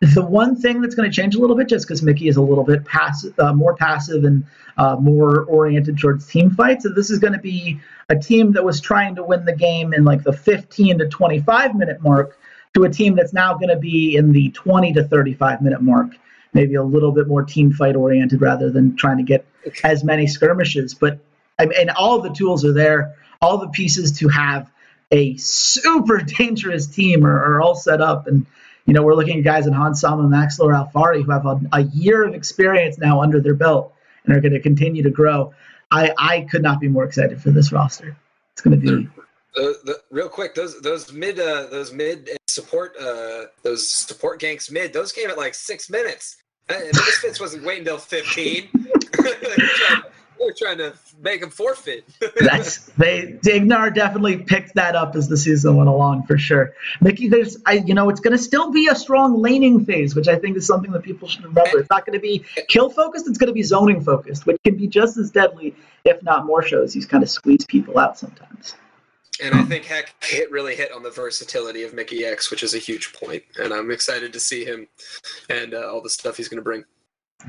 the one thing that's going to change a little bit, just because Mikyx is a little bit passive, uh, more passive and uh, more oriented towards team fights, so this is going to be a team that was trying to win the game in like the 15 to 25 minute mark to a team that's now going to be in the 20 to 35 minute mark, maybe a little bit more team fight oriented rather than trying to get as many skirmishes. But I mean, and all the tools are there, all the pieces to have a super *laughs* dangerous team are, are all set up and you know, we're looking at guys in Hans Sama, Maxlor, Alphari who have a, a, year of experience now under their belt and are going to continue to grow. I, I could not be more excited for this roster. It's going to be. The, the, real quick, those those mid uh, those mid support uh, those support ganks mid those came at like six minutes. Uh, Misfits wasn't waiting until fifteen. *laughs* We're trying to make him forfeit. *laughs* That's they Ignar definitely picked that up as the season went along for sure. Mikyx, there's I you know it's going to still be a strong laning phase, which I think is something that people should remember. It's not going to be kill focused; it's going to be zoning focused, which can be just as deadly, if not more. Shows he's kind of squeeze people out sometimes. And I think Heck hit really hit on the versatility of Mikyx, which is a huge point. point, and I'm excited to see him and uh, all the stuff he's going to bring.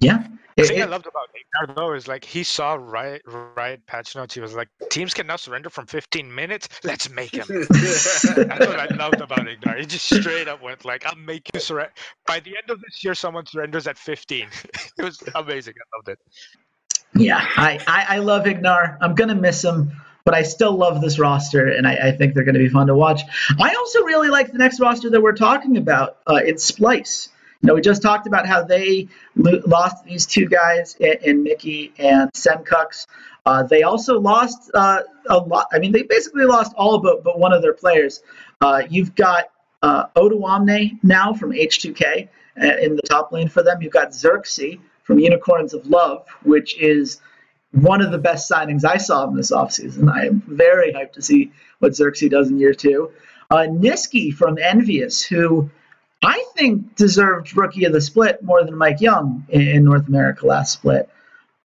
Yeah. The thing I loved about Ignar though is like he saw Riot Riot patch notes. He was like, teams can now surrender from 15 minutes. Let's make him. *laughs* That's what I loved about Ignar. He just straight up went like, I'll make you surrender. By the end of this year, someone surrenders at 15. *laughs* it was amazing. I loved it. Yeah, I, I, I love Ignar. I'm gonna miss him but I still love this roster, and I, I think they're going to be fun to watch. I also really like the next roster that we're talking about. Uh, it's Splyce. Know, we just talked about how they lo- lost these two guys in, in Mikyx and Sencux. Uh, they also lost uh, a lot. I mean, they basically lost all but, but one of their players. Uh, you've got uh, Odoamne now from H2K uh, in the top lane for them. You've got Xerxes from Unicorns of Love, which is one of the best signings I saw in this offseason. I am very hyped to see what Xerxes does in year two. Uh, Nisqy from Envious, who I think deserved rookie of the split more than MikeYeung in, North America last split.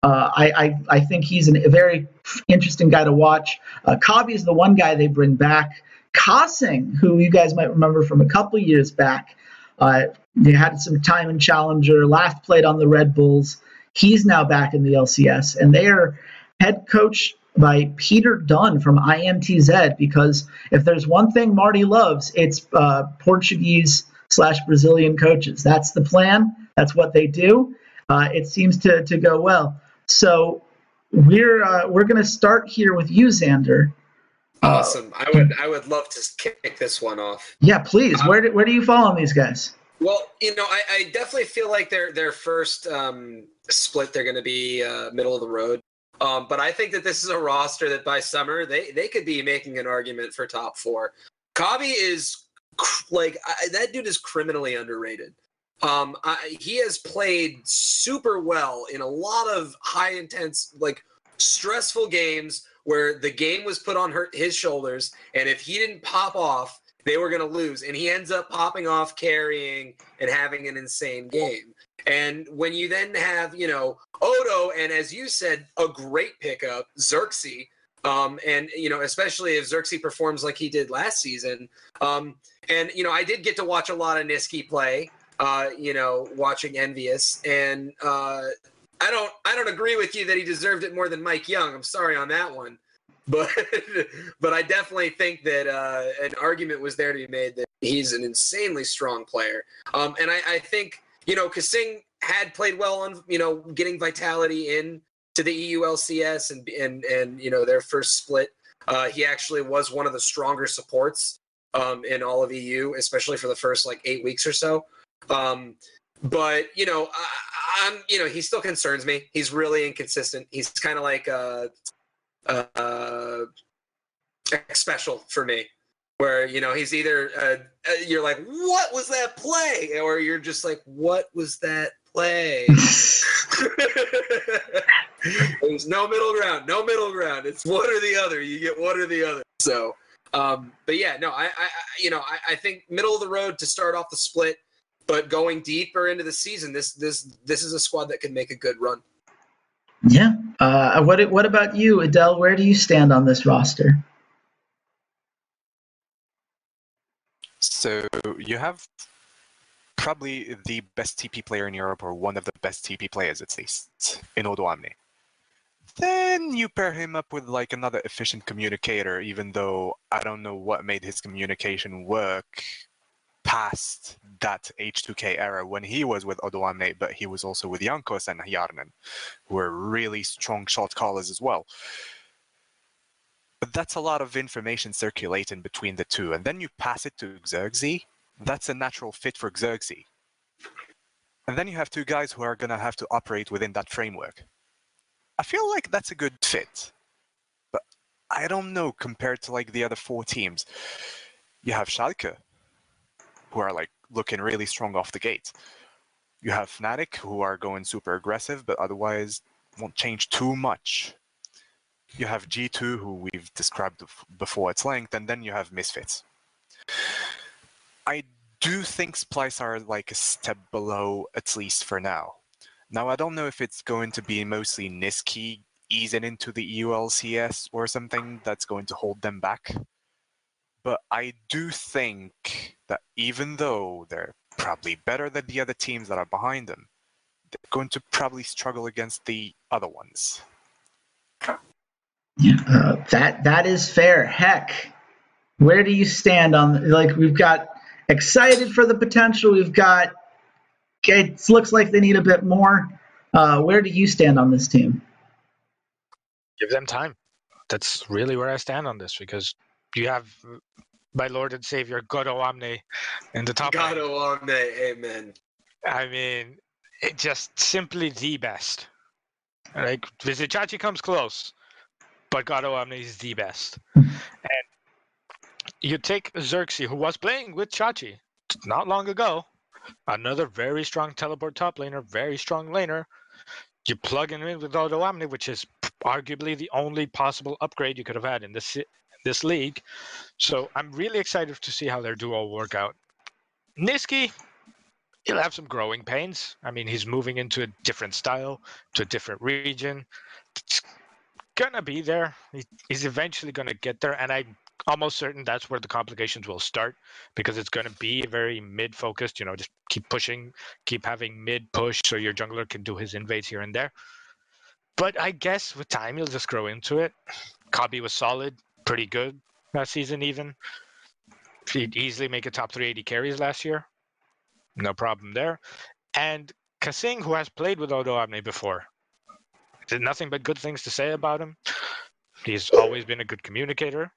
Uh, I, I, I think he's an, a very interesting guy to watch. Uh, Kobbe is the one guy they bring back. KaSing, who you guys might remember from a couple years back, uh, they had some time in Challenger, last played on the Red Bulls. He's now back in the LCS, and they are head coach by Peter Dun from INTZ because if there's one thing Marty loves, it's uh, Portuguese slash Brazilian coaches. That's the plan. That's what they do. Uh, it seems to, to go well. So we're uh, we're going to start here with you, Xander. Awesome. I would I would love to kick this one off. Yeah, please. Um, where do, where do you fall on these guys? Well, you know, I, I definitely feel like their their first um, split they're going to be uh, middle of the road. Um, but I think that this is a roster that by summer they they could be making an argument for top four. Kobbe is like I, that dude is criminally underrated. Um, I, he has played super well in a lot of high intense, like stressful games where the game was put on her, his shoulders, and if he didn't pop off, they were going to lose. And he ends up popping off, carrying, and having an insane game. And when you then have, you know, Odo, and as you said, a great pickup, Xerxes, um, and you know, especially if Xerxes performs like he did last season. Um, and you know, I did get to watch a lot of Nisqy play. Uh, you know, watching Envious, and uh, I don't, I don't agree with you that he deserved it more than MikeYeung. I'm sorry on that one, *laughs* but but I definitely think that uh, an argument was there to be made that he's an insanely strong player. Um, and I, I think you know, KaSing had played well on you know getting Vitality in to the EULCS and and and you know their first split. Uh, he actually was one of the stronger supports um, in all of EU, especially for the first like eight weeks or so. Um, but you know, I, am you know he still concerns me. He's really inconsistent. He's kind of like uh, uh, special for me, where you know he's either uh, uh, you're like, what was that play, or you're just like, what was that play? *laughs* There's no middle ground. No middle ground. It's one or the other. You get one or the other. So, um, but yeah, no, I, I you know, I, I think middle of the road to start off the split, but going deeper into the season, this this this is a squad that can make a good run. Yeah. Uh, what what about you, Adele? Where do you stand on this roster? So you have probably the best TP player in Europe, or one of the best TP players at least, in Odoamne. Then you pair him up with like another efficient communicator, even though I don't know what made his communication work past that H2K era when he was with Odoamne, but he was also with Jankos and Jarnen, who were really strong shot callers as well. But that's a lot of information circulating between the two. And then you pass it to Xerxes. That's a natural fit for Xerxes. And then you have two guys who are going to have to operate within that framework. I feel like that's a good fit. But I don't know compared to like the other four teams. You have Schalke, who are like looking really strong off the gate. You have Fnatic, who are going super aggressive, but otherwise won't change too much. You have G2, who we've described before at length, and then you have Misfits. I do think Splyce are like a step below, at least for now. Now, I don't know if it's going to be mostly Nisqy easing into the EULCS or something that's going to hold them back. But I do think that even though they're probably better than the other teams that are behind them, they're going to probably struggle against the other ones. Yeah, uh, that that is fair. Heck, where do you stand on like we've got excited for the potential. We've got it looks like they need a bit more. Uh, where do you stand on this team? Give them time. That's really where I stand on this because you have my Lord and Savior God Omne in the top. God Omne, Amen. I mean, it just simply the best. Like Vizicsacsi comes close, but God Omne is the best. *laughs* and you take Xerxes, who was playing with Chachi not long ago, another very strong teleport top laner, very strong laner. You plug him in with Odoamne, which is arguably the only possible upgrade you could have had in this this league. So I'm really excited to see how their duo work out. Nisqy, he'll have some growing pains. I mean, he's moving into a different style, to a different region. It's gonna be there. He's eventually gonna get there, and I'm almost certain that's where the complications will start because it's going to be very mid focused. You know, just keep pushing, keep having mid push so your jungler can do his invades here and there. But I guess with time, you'll just grow into it. Kobbe was solid, pretty good last season, even. He'd easily make a top 380 carries last year. No problem there. And KaSing, who has played with Odoamne before, did nothing but good things to say about him. He's always been a good communicator.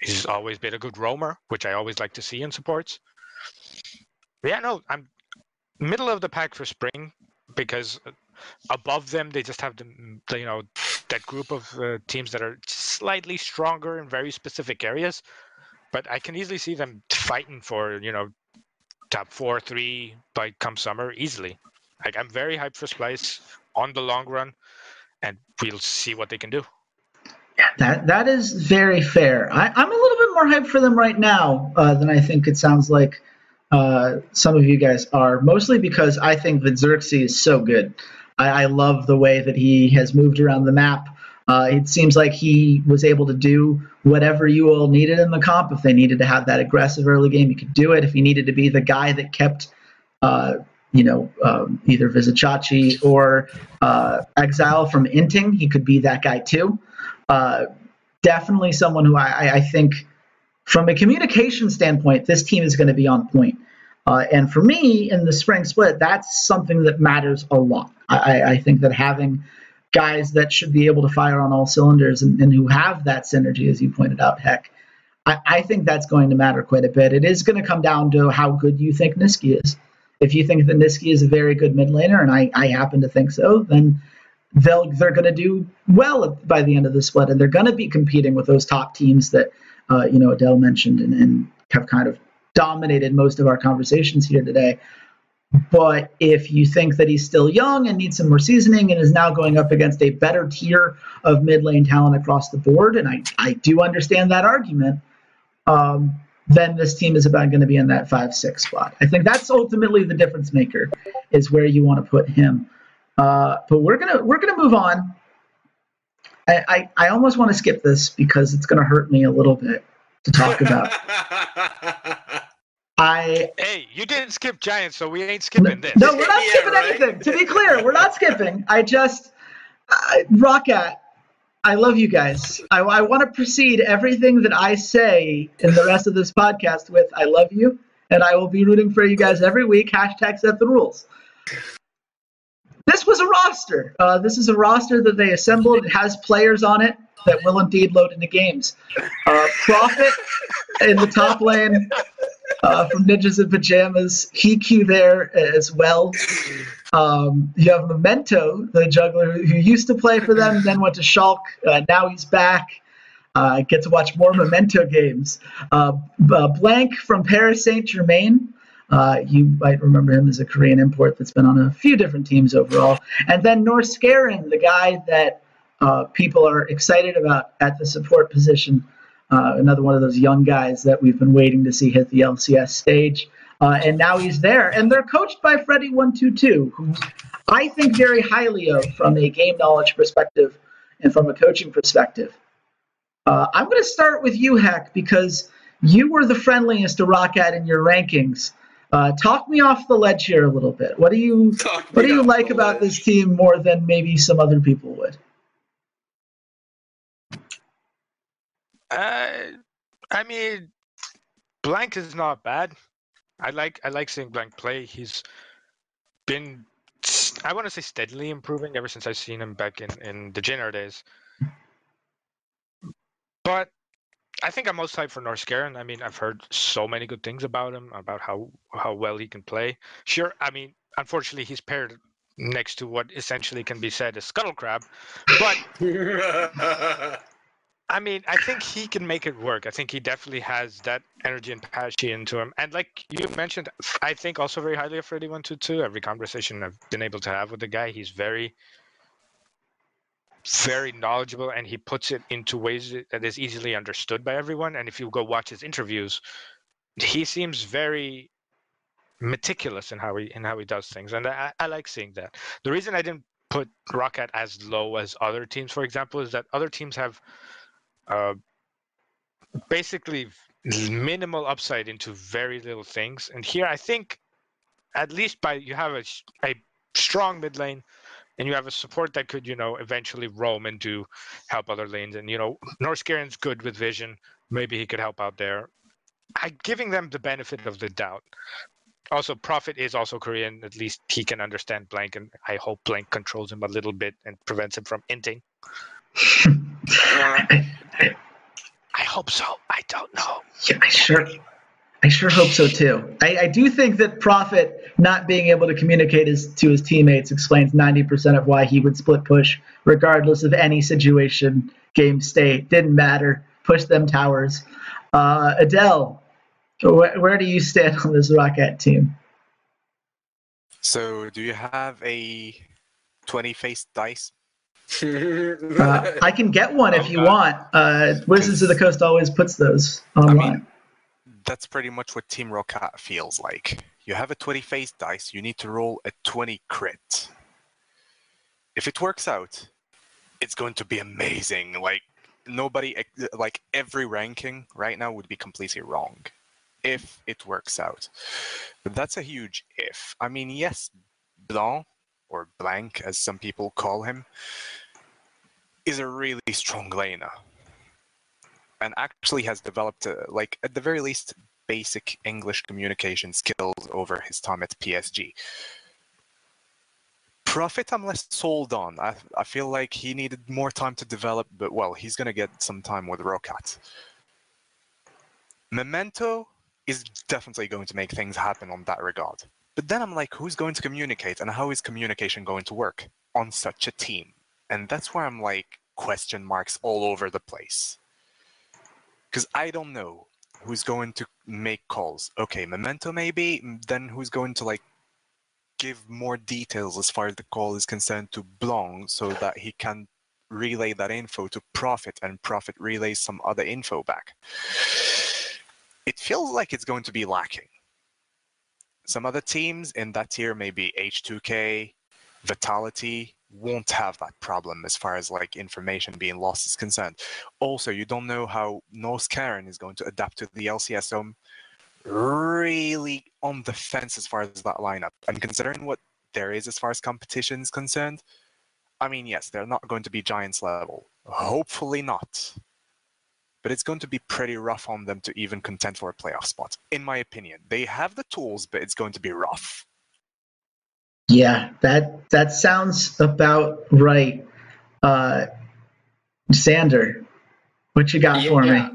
He's always been a good roamer, which I always like to see in supports. But yeah, no, I'm middle of the pack for spring because above them they just have the, you know that group of uh, teams that are slightly stronger in very specific areas. But I can easily see them fighting for you know top four, three by come summer easily. Like I'm very hyped for Splyce on the long run. and we'll see what they can do. That that is very fair. I, I'm a little bit more hyped for them right now uh, than I think it sounds like uh, some of you guys are. Mostly because I think that Xerxes is so good. I, I love the way that he has moved around the map. Uh, it seems like he was able to do whatever you all needed in the comp. If they needed to have that aggressive early game, he could do it. If he needed to be the guy that kept, uh, you know, um, either Vizicsacsi or uh, Exile from inting, he could be that guy too. Uh, definitely someone who I, I, think, from a communication standpoint, this team is going to be on point. Uh, and for me, in the spring split, that's something that matters a lot. I, I think that having guys that should be able to fire on all cylinders and, and who have that synergy, as you pointed out, heck, I, I, think that's going to matter quite a bit. It is going to come down to how good you think Nisqy is. If you think that Nisqy is a very good mid laner, and I, I happen to think so, then they'll they're going to do well by the end of the split, and they're going to be competing with those top teams that uh, you know Adel mentioned and, and have kind of dominated most of our conversations here today. But if you think that he's still young and needs some more seasoning and is now going up against a better tier of mid lane talent across the board, and I, I do understand that argument, um, then this team is about going to be in that five six spot. I think that's ultimately the difference maker, is where you want to put him. Uh, but we're gonna we're gonna move on. I, I, I almost want to skip this because it's gonna hurt me a little bit to talk about. *laughs* I hey, you didn't skip Giants, so we ain't skipping this. No, we're not yeah, skipping right? anything. To be clear, we're not skipping. I just uh, Roccat. I love you guys. I, I want to proceed everything that I say in the rest of this podcast with "I love you," and I will be rooting for you guys every week. Hashtag set the rules. This was a roster. Uh, this is a roster that they assembled. It has players on it that will indeed load into games. Uh, Profit in the top lane uh, from Ninjas in Pajamas. Hiku there as well. Um, you have Memento, the juggler who used to play for them, then went to Schalke. Uh, now he's back. Uh, get to watch more Memento games. Uh, Blank from Paris Saint Germain. Uh, you might remember him as a Korean import that's been on a few different teams overall. And then Norskaeren, the guy that uh, people are excited about at the support position uh, another one of those young guys that we've been waiting to see hit the LCS stage. Uh, and now he's there. And they're coached by Freddie122, who I think very highly of from a game knowledge perspective and from a coaching perspective. Uh, I'm going to start with you, Heck, because you were the friendliest to Roccat in your rankings. Uh, talk me off the ledge here a little bit. What do you *laughs* what do you like about ledge. this team more than maybe some other people would? Uh, I mean, Blank is not bad. I like I like seeing Blank play. He's been I want to say steadily improving ever since I've seen him back in in the Jenner days. But I think I'm most hyped for Norskaeren. I mean, I've heard so many good things about him, about how how well he can play. Sure, I mean, unfortunately, he's paired next to what essentially can be said as Scuttle Crab, but *laughs* I mean, I think he can make it work. I think he definitely has that energy and passion to him. And like you mentioned, I think also very highly of Freddie One Two Two. Every conversation I've been able to have with the guy, he's very, very knowledgeable, and he puts it into ways that is easily understood by everyone. And if you go watch his interviews, he seems very meticulous in how he in how he does things, and I, I like seeing that. The reason I didn't put Roccat as low as other teams, for example, is that other teams have uh, basically minimal upside into very little things. And here, I think, at least by you have a, a strong mid lane, and you have a support that could, you know, eventually roam and do help other lanes. And you know, Norskaeren's good with vision. Maybe he could help out there. I giving them the benefit of the doubt. Also, Profit is also Korean. At least he can understand Blank, and I hope Blank controls him a little bit and prevents him from inting. *laughs* I hope so. I don't know. Yeah, I sure, I sure hope so too. I, I do think that Profit not being able to communicate his, to his teammates explains 90% of why he would split push, regardless of any situation, game state. Didn't matter. Push them towers. Uh, Adel, where, where do you stand on this Roccat team? So, do you have a 20 faced dice? *laughs* Uh, I can get one if you want. Uh, Wizards of the Coast always puts those online. I mean, that's pretty much what Team ROCCAT feels like. You have a 20 face dice, you need to roll a 20 crit. If it works out, it's going to be amazing. Like, nobody, like, every ranking right now would be completely wrong if it works out. But that's a huge if. I mean, yes, Blanc, or Blank as some people call him, is a really strong laner. And actually has developed, uh, like, at the very least, basic English communication skills over his time at PSG. Profit, I'm less sold on. I, I feel like he needed more time to develop, but well, he's going to get some time with ROCCAT. Memento is definitely going to make things happen on that regard. But then I'm like, who's going to communicate and how is communication going to work on such a team? And that's where I'm like, question marks all over the place. Because I don't know who's going to make calls. Okay, Memento maybe, then who's going to like give more details as far as the call is concerned to Blanc so that he can relay that info to Profit and Profit relays some other info back it feels like it's going to be lacking. Some other teams in that tier, maybe H2K, Vitality, won't have that problem as far as like information being lost is concerned. Also, you don't know how Norskeren is going to adapt to the LCS. So I'm really on the fence as far as that lineup. And considering what there is as far as competition is concerned, I mean, yes, they're not going to be Giants level. Hopefully not but it's going to be pretty rough on them to even contend for a playoff spot, in my opinion. They have the tools, but it's going to be rough. Yeah, that that sounds about right. Uh, Sander, what you got yeah, for me?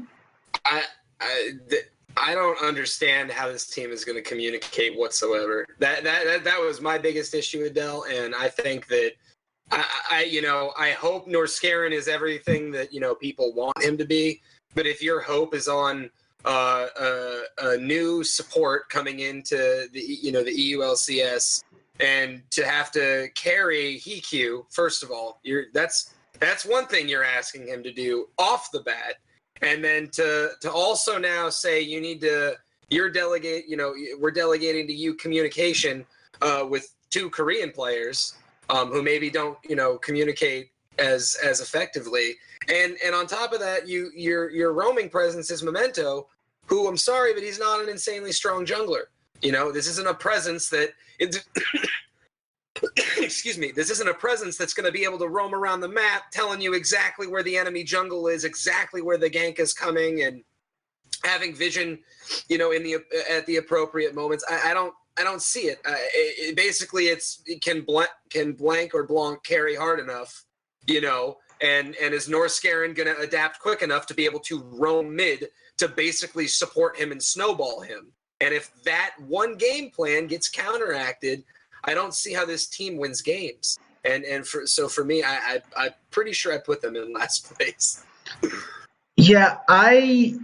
I I, th- I don't understand how this team is going to communicate whatsoever. That, that that that was my biggest issue, Adele, and I think that I, I you know I hope Norskeren is everything that you know people want him to be. But if your hope is on uh, a, a, new support coming into the you know the EULCS and to have to carry Hiiva, first of all, you're that's that's one thing you're asking him to do off the bat, and then to to also now say you need to you're delegate you know we're delegating to you communication uh, with two Korean players um, who maybe don't you know communicate as as effectively and and on top of that, you your your roaming presence is Memento, who I'm sorry, but he's not an insanely strong jungler. You know, this isn't a presence that it's *coughs* excuse me, this isn't a presence that's going to be able to roam around the map, telling you exactly where the enemy jungle is, exactly where the gank is coming, and having vision, you know, in the at the appropriate moments. I, I don't I don't see it. Uh, it, it. Basically, it's it can Blanc can Blanc or blanc carry hard enough, you know, and and is Norskeren going to adapt quick enough to be able to roam mid to basically support him and snowball him? And if that one game plan gets counteracted, I don't see how this team wins games. And and for so for me, I, I I'm pretty sure I put them in *laughs* last place. yeah, I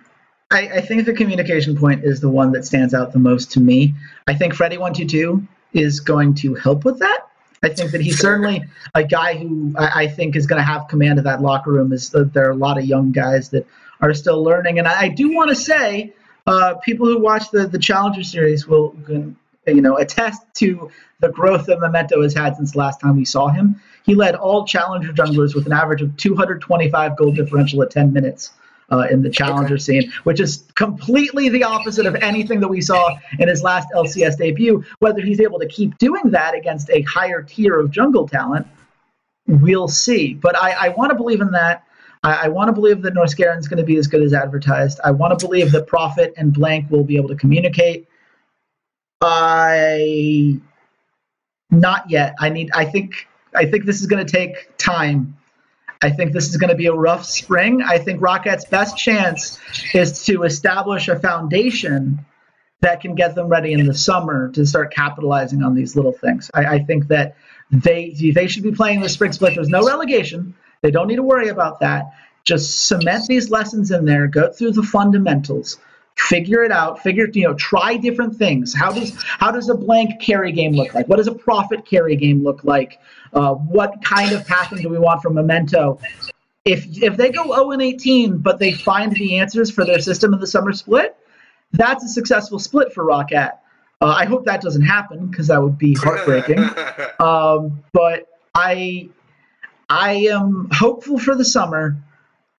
I, I, think the communication point is the one that stands out the most to me. I think Freddie one two two is going to help with that. I think that he's certainly a guy who I, I think is going to have command of that locker room. Is that there are a lot of young guys that are still learning, and I, I do want to say, uh, people who watch the the Challenger series will, you know, attest to the growth that Memento has had since the last time we saw him. He led all Challenger junglers with an average of 225 goal differential at 10 minutes uh, in the challenger okay. scene, which is completely the opposite of anything that we saw in his last LCS debut. Whether he's able to keep doing that against a higher tier of jungle talent, we'll see. But I, I want to believe in that. I, I want to believe that Norskeren is going to be as good as advertised. I want to believe that Profit and Blanc will be able to communicate. I not yet. I need. I think. I think this is going to take time I think this is going to be a rough spring. I think Roccat's best chance is to establish a foundation that can get them ready in the summer to start capitalizing on these little things. I, I think that they they should be playing the spring split. There's no relegation. They don't need to worry about that. Just cement these lessons in there. Go through the fundamentals. figure it out figure you know try different things how does how does a Blanc carry game look like what does a profit carry game look like uh, what kind of pathing do we want from memento if if they go 0 and 18 but they find the answers for their system in the summer split that's a successful split for Roccat. Uh, I hope that doesn't happen because that would be *laughs* heartbreaking. um, but I I am hopeful for the summer.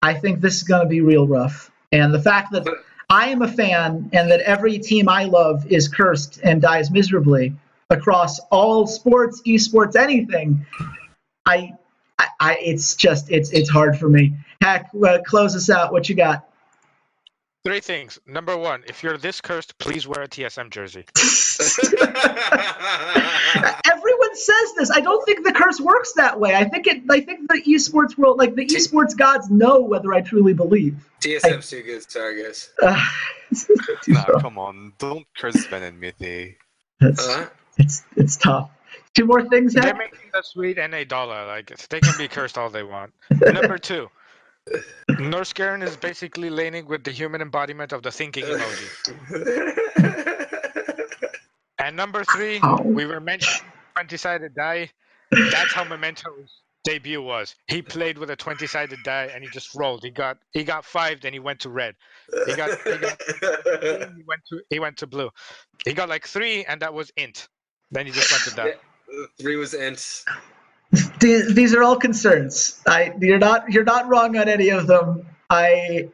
I think this is going to be real rough, and the fact that I am a fan and that every team I love is cursed and dies miserably across all sports, esports, anything. I, I, I it's just it's it's hard for me. Heck, uh, close us out. What you got? Three things. Number one, if you're this cursed, please wear a TSM jersey. *laughs* *laughs* Everyone says this. I don't think the curse works that way. I think it. I think the esports world, like the esports gods, know whether I truly believe. TSM's too good, Sargus. Uh, *laughs* nah, come on, don't curse Ben and Mithy. It's, uh-huh. it's it's tough. Two more things. They're making a sweet and a dollar. Like they can be cursed all they want. Number two. Norskeren is basically laning with the human embodiment of the thinking emoji. *laughs* and number three, we were mentioning 20 sided die. That's how Memento's debut was. He played with a 20 sided die and he just rolled. He got he got five, then he went to red. He got, he, got *laughs* he went to he went to blue. He got like three and that was int. Then he just went to die. Three was int these are all concerns. I you're not you're not wrong on any of them. I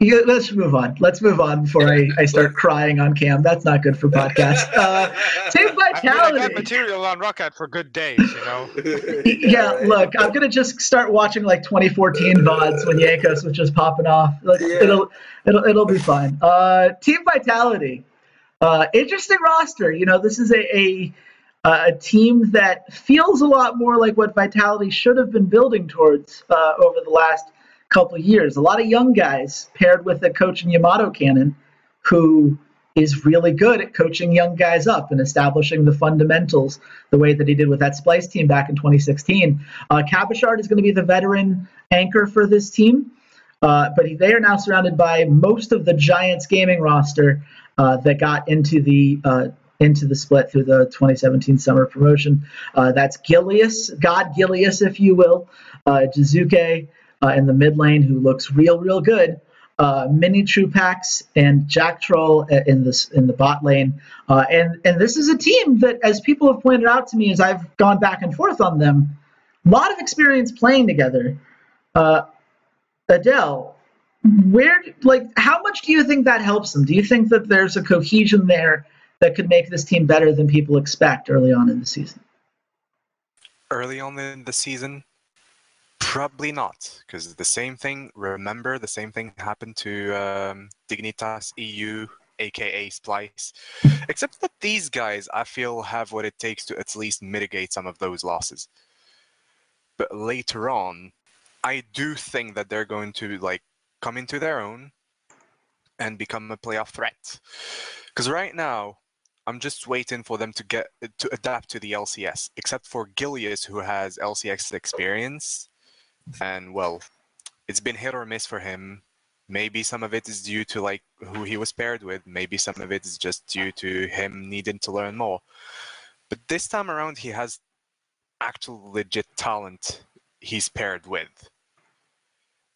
you, let's move on. Let's move on before I, I start crying on cam. That's not good for podcast. Uh, Team Vitality. I, mean, I got material on Roccat for good days, you know. *laughs* yeah, look, I'm gonna just start watching like 2014 vods when Jankos was just popping off. Like, yeah. It'll it'll it'll be fine. Uh, Team Vitality. Uh, interesting roster. You know, this is a, a uh, a team that feels a lot more like what Vitality should have been building towards uh, over the last couple years. A lot of young guys paired with a coach in Yamato Cannon who is really good at coaching young guys up and establishing the fundamentals the way that he did with that Splyce team back in 2016. Uh, is going to be the veteran anchor for this team, uh, but they are now surrounded by most of the Giants gaming roster uh, that got into the uh, into the split through the 2017 summer promotion. Uh, that's Gilius, God Gilius, if you will, uh, Jiizuke uh, in the mid lane, who looks real, real good. Uh, Minitroupax and Jactroll in this in the bot lane, uh, and and this is a team that, as people have pointed out to me, as I've gone back and forth on them, a lot of experience playing together. Uh, Adele, where like how much do you think that helps them? Do you think that there's a cohesion there that could make this team better than people expect early on in the season? Early on in the season, probably not, because the same thing. Remember, the same thing happened to um, Dignitas EU, aka Splyce. Except that these guys, I feel, have what it takes to at least mitigate some of those losses. But later on, I do think that they're going to like come into their own and become a playoff threat. Because right now, I'm just waiting for them to get to adapt to the LCS. Except for Gilius, who has LCS experience, and well, it's been hit or miss for him. Maybe some of it is due to like who he was paired with. Maybe some of it is just due to him needing to learn more. But this time around, he has actual legit talent he's paired with.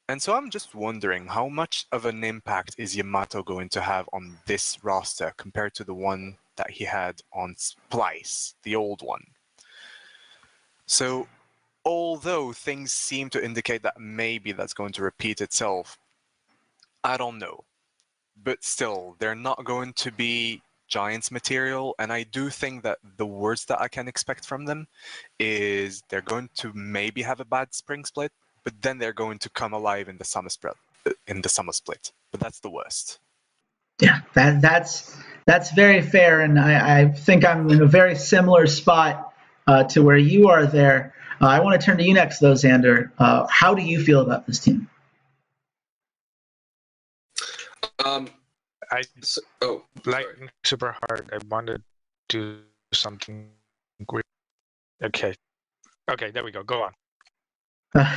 And so I'm just wondering how much of an impact is Yamato going to have on this roster compared to the one that he had on Splyce, the old one. So, although things seem to indicate that maybe that's going to repeat itself, I don't know. But still, they're not going to be Giants material, and I do think that the worst that I can expect from them is they're going to maybe have a bad spring split, but then they're going to come alive in the summer split. In the summer split, but that's the worst. Yeah, that that's that's very fair, and I, I think I'm in a very similar spot uh, to where you are there. Uh, I want to turn to you next, though, Xander. Uh, how do you feel about this team? Um, I oh like sorry. super hard. I wanted to do something great. Okay, okay, there we go. Go on. *laughs*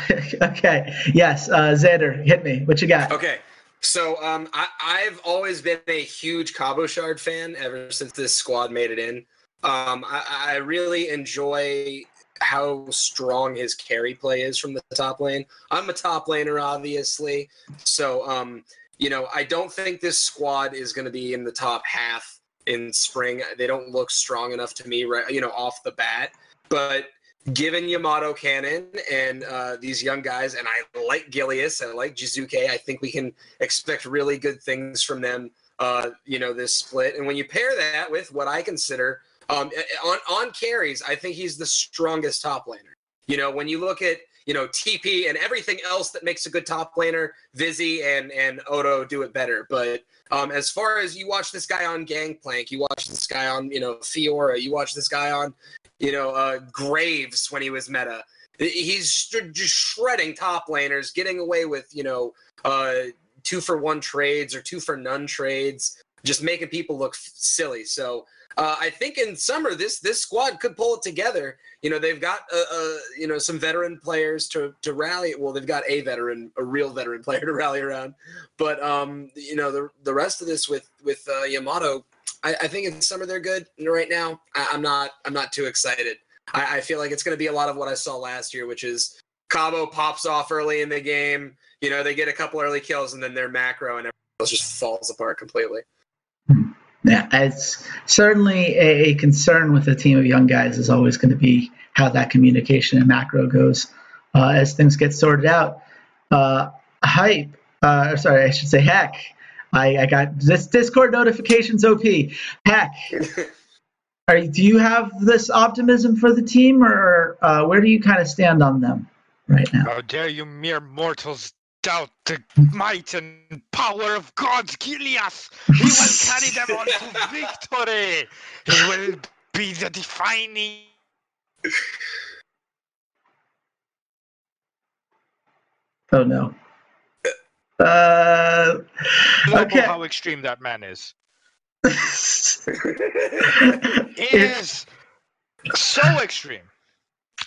okay, yes, uh, Xander, hit me. What you got? Okay, So um, I, I've always been a huge Cabochard fan ever since this squad made it in. Um, I, I really enjoy how strong his carry play is from the top lane. I'm a top laner, obviously, so um, you know I don't think this squad is going to be in the top half in spring. They don't look strong enough to me, right? You know, off the bat. But given Yamato Cannon and uh, these young guys, and I like Gilius, I like Jiizuke. I think we can expect really good things from them. Uh, you know, this split, and when you pair that with what I consider um, on on carries, I think he's the strongest top laner. You know, when you look at you know TP and everything else that makes a good top laner, Vizzy and and Odo do it better. But um, as far as you watch this guy on Gangplank, you watch this guy on you know Fiora, you watch this guy on you know uh, Graves when he was meta. He's just shredding top laners, getting away with you know uh, two for one trades or two for none trades, just making people look silly. So uh, I think in summer this this squad could pull it together. You know, they've got uh, uh, you know some veteran players to to rally. Well, they've got a veteran, a real veteran *laughs* player to rally around. But um, you know, the the rest of this with with uh, Yamato, I, I think in summer they're good. Right now, I, am not I'm not too excited. I, I feel like it's going to be a lot of what I saw last year, which is Cabo pops off early in the game. You know, they get a couple early kills and then their macro and everything else just falls apart completely. Yeah, it's certainly a, concern with a team of young guys is always going to be how that communication and macro goes uh, as things get sorted out. Uh, hype, uh, sorry, I should say heck. I, I got this Discord notifications OP. Heck, *laughs* are, do you have this optimism for the team, or uh, where do you kind of stand on them right now? How dare you mere mortals doubt the might and power of God's Gilius. He will *laughs* carry them on to victory. He will be the defining. Oh no. Uh, okay. how extreme that man is. *laughs* is so extreme.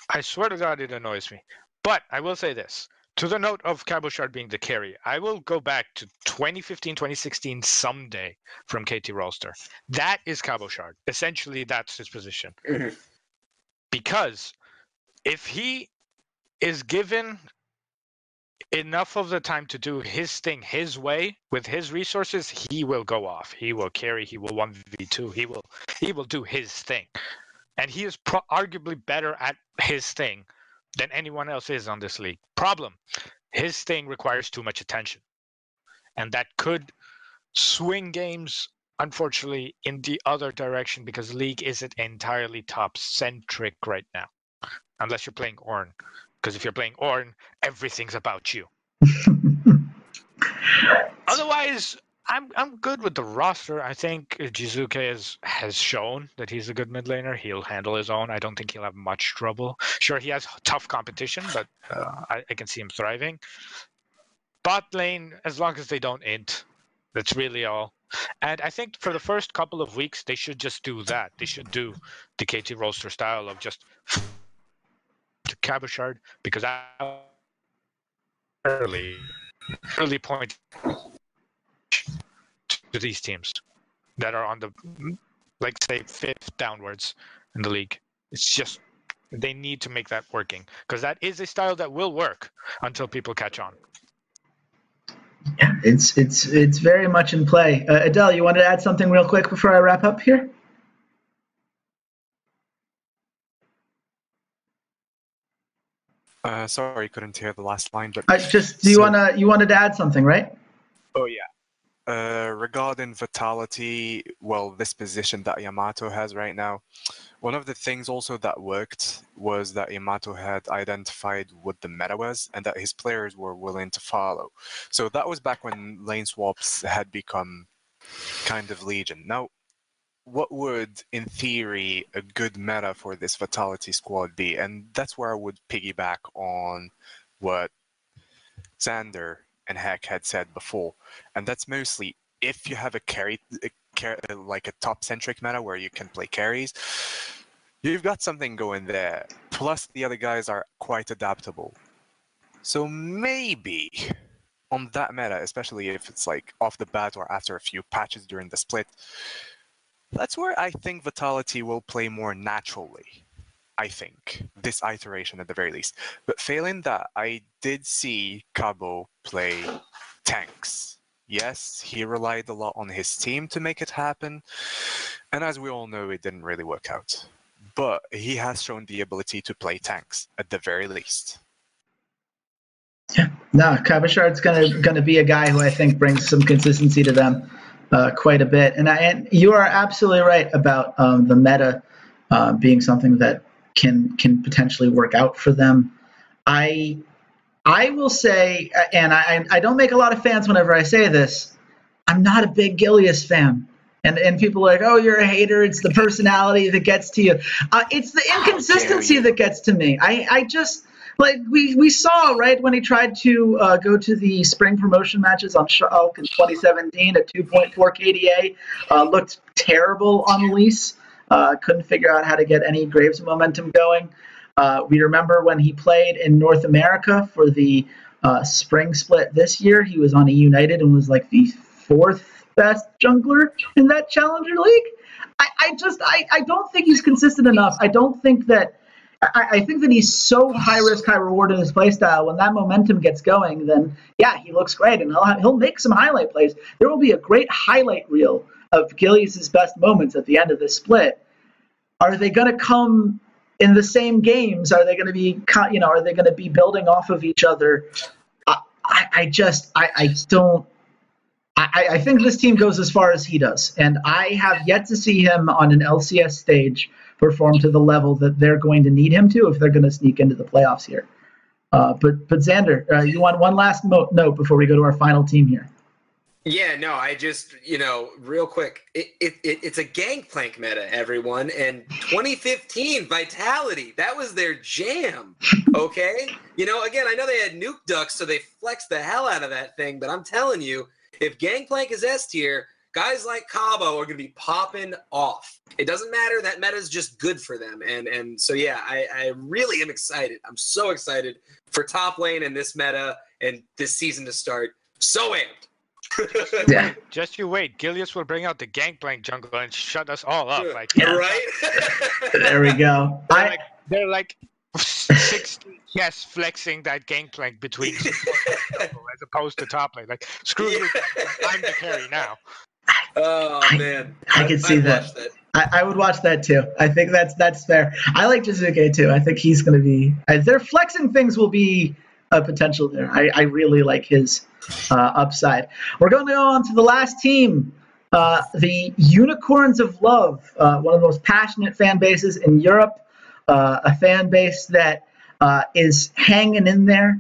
I swear to God, it annoys me. But I will say this to the note of Cabochard being the carry, I will go back to 2015, 2016 someday from KT Rolster. That is Cabochard. Essentially, that's his position. Mm-hmm. Because if he is given enough of the time to do his thing his way with his resources, he will go off. He will carry. He will one v two. He will he will do his thing, and he is pro- arguably better at his thing than anyone else is on this league. Problem his thing requires too much attention. And that could swing games, unfortunately, in the other direction because League isn't entirely top centric right now. Unless you're playing Ornn. Because if you're playing Ornn, everything's about you. *laughs* Otherwise, I'm I'm good with the roster. I think Jiizuke has has shown that he's a good mid laner. He'll handle his own. I don't think he'll have much trouble. Sure, he has tough competition, but uh, I, I, can see him thriving. Bot lane, as long as they don't int, that's really all. And I think for the first couple of weeks, they should just do that. They should do the KT Rolster style of just Cabochard because I early early point to these teams that are on the like say fifth downwards in the league. It's just they need to make that working because that is a style that will work until people catch on. Yeah, it's it's it's very much in play. Uh, Adele, you wanted to add something real quick before I wrap up here? Uh, sorry, couldn't hear the last line. But I just do you so, wanna you wanted to add something, right? Oh yeah. Uh, regarding Vitality, well, this position that Yamato has right now, one of the things also that worked was that Yamato had identified what the meta was and that his players were willing to follow. So that was back when lane swaps had become kind of legion. Now, what would, in theory, a good meta for this Vitality squad be? And that's where I would piggyback on what Xander and Heck had said before, and that's mostly if you have a carry, a, like a top centric meta where you can play carries, you've got something going there. Plus, the other guys are quite adaptable. So maybe, on that meta, especially if it's like off the bat or after a few patches during the split, that's where I think Vitality will play more naturally. I think this iteration at the very least. But failing that, I did see Cabo play tanks. Yes, he relied a lot on his team to make it happen, and as we all know, it didn't really work out. But he has shown the ability to play tanks at the very least. Yeah, no, Cabochard's gonna gonna be a guy who I think brings some consistency to them uh, quite a bit. And I and you are absolutely right about um, the meta uh, being something that can can potentially work out for them. I I will say, and I I don't make a lot of fans whenever I say this. I'm not a big Gilius fan. And, and people are like, oh, you're a hater. It's the personality that gets to you. Uh, it's the inconsistency that gets to me. I, I just, like we, we saw right when he tried to uh, go to the spring promotion matches on Schalke in 2017 at 2.4 KDA, uh, looked terrible on Elise. Uh, couldn't figure out how to get any Graves momentum going. Uh, we remember when he played in North America for the uh, spring split this year. He was on eUnited and was like the fourth best jungler in that Challenger League. I, I just I, I don't think he's consistent enough. I don't think that I, I, think that he's so high risk, high reward in his playstyle. When that momentum gets going, then yeah, he looks great, and he'll he'll make some highlight plays. There will be a great highlight reel of Gilius's best moments at the end of this split. Are they going to come in the same games? Are they going to be you know Are they going to be building off of each other? I, I, I just I, I don't. I, I think this team goes as far as he does, and I have yet to see him on an LCS stage perform to the level that they're going to need him to if they're going to sneak into the playoffs here. Uh, but but Xander, uh, you want one last mo- note before we go to our final team here? Yeah, no, I just you know real quick, it, it, it it's a gangplank meta, everyone, and 2015 Vitality that was their jam. Okay, you know again, I know they had nuke ducks, so they flexed the hell out of that thing, but I'm telling you, if gangplank is S tier, guys like Cabo are going to be popping off. It doesn't matter. That meta is just good for them. And and so yeah, I, I really am excited. I'm so excited for top lane and this meta and this season to start. So amped. yeah. Just you wait. Gilius will bring out the gangplank jungle and shut us all up. Like yeah. right. *laughs* there we go. They're like, they're like 60 *laughs* yes flexing that gangplank between *laughs* as opposed to top lane. Like screw yeah. you, I'm the carry now. Oh man, I, I can see that. that. I, I, would watch that too. I think that's that's fair. I like Jiizuke too. I think he's going to be. Uh, their flexing things will be a potential there. I, I really like his uh, upside. We're going to go on to the last team, uh, the Unicorns of Love, uh, one of the most passionate fan bases in Europe, uh, a fan base that uh, is hanging in there.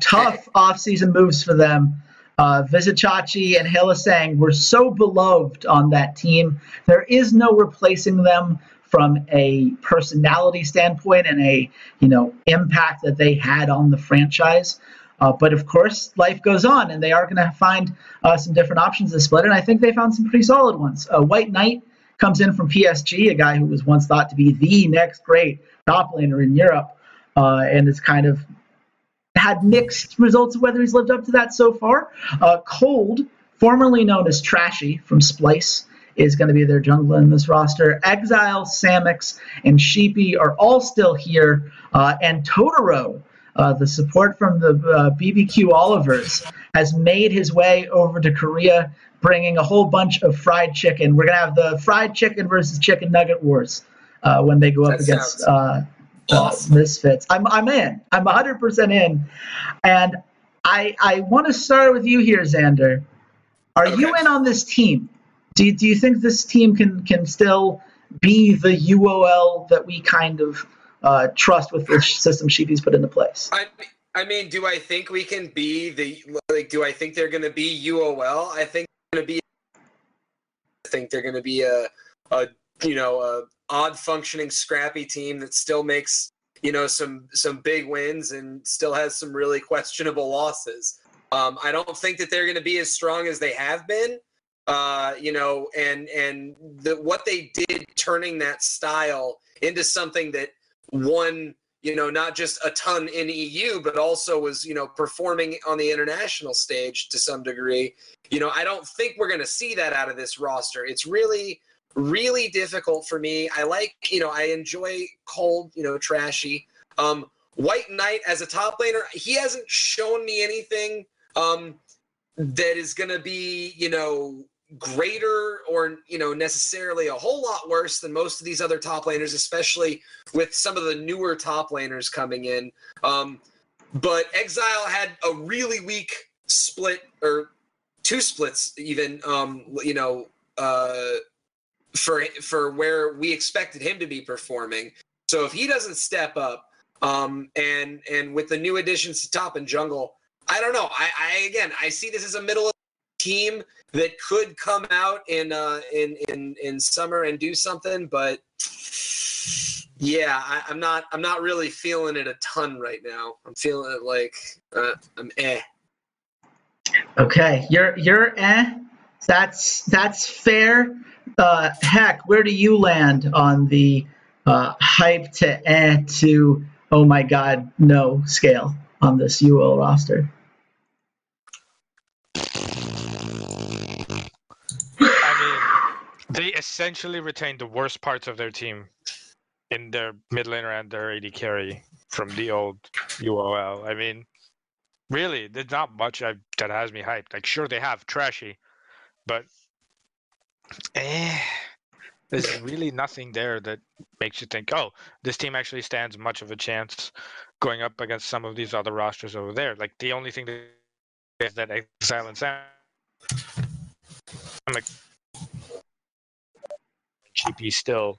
tough *laughs* off-season moves for them uh, Vizicsacsi and Hylissang were so beloved on that team. There is no replacing them from a personality standpoint and a you know impact that they had on the franchise. Uh, but of course, life goes on, and they are going to find uh, some different options to split. And I think they found some pretty solid ones. Uh, White Knight comes in from PSG, a guy who was once thought to be the next great top laner in Europe, uh, and is kind of had mixed results of whether he's lived up to that so far. Uh, Kold, formerly known as Trashy from Splyce, is going to be their jungler in this roster. Exile, Samux, and Sheepy are all still here. Uh, and Totoro, uh, the support from the uh, BBQ Olivers, has made his way over to Korea, bringing a whole bunch of fried chicken. We're going to have the fried chicken versus chicken nugget wars uh, when they go up that against uh, misfits. I'm I'm in. I'm 100 percent in, and I I want to start with you here, Xander. Are okay. you in on this team? Do you, do you think this team can can still be the UOL that we kind of uh, trust with the system Sheepy's put into place? I, I mean, do I think we can be the like? Do I think they're going to be UOL? I think going to be. I think they're going to be a, a you know a odd functioning scrappy team that still makes you know some some big wins and still has some really questionable losses. Um, I don't think that they're going to be as strong as they have been. Uh, you know, and and the what they did turning that style into something that won you know, not just a ton in EU, but also was, you know, performing on the international stage to some degree. You know, I don't think we're going to see that out of this roster. It's really, really difficult for me. I like, you know, I enjoy Kold, you know, trashy. Um, White Knight as a top laner, he hasn't shown me anything um, that is going to be, you know, greater or you know necessarily a whole lot worse than most of these other top laners, especially with some of the newer top laners coming in. Um, but Exile had a really weak split or two splits even. Um, you know. Uh, for for where we expected him to be performing. So if he doesn't step up, um, and and with the new additions to top and jungle, I don't know. I, I again I see this as a middle team that could come out in uh, in in in summer and do something, but yeah, I, am not I'm not really feeling it a ton right now. I'm feeling it like uh, I'm eh. Okay, you're you're eh. That's that's fair. Uh, heck, where do you land on the uh, hype to eh to oh my god no scale on this UL roster? I mean, they essentially retained the worst parts of their team in their mid laner and their AD carry from the old UOL. I mean, really, there's not much I, that has me hyped. Like, sure, they have trashy, but eh, there's really nothing there that makes you think, oh, this team actually stands much of a chance going up against some of these other rosters over there. Like, the only thing that is that Exile and Sam. GP still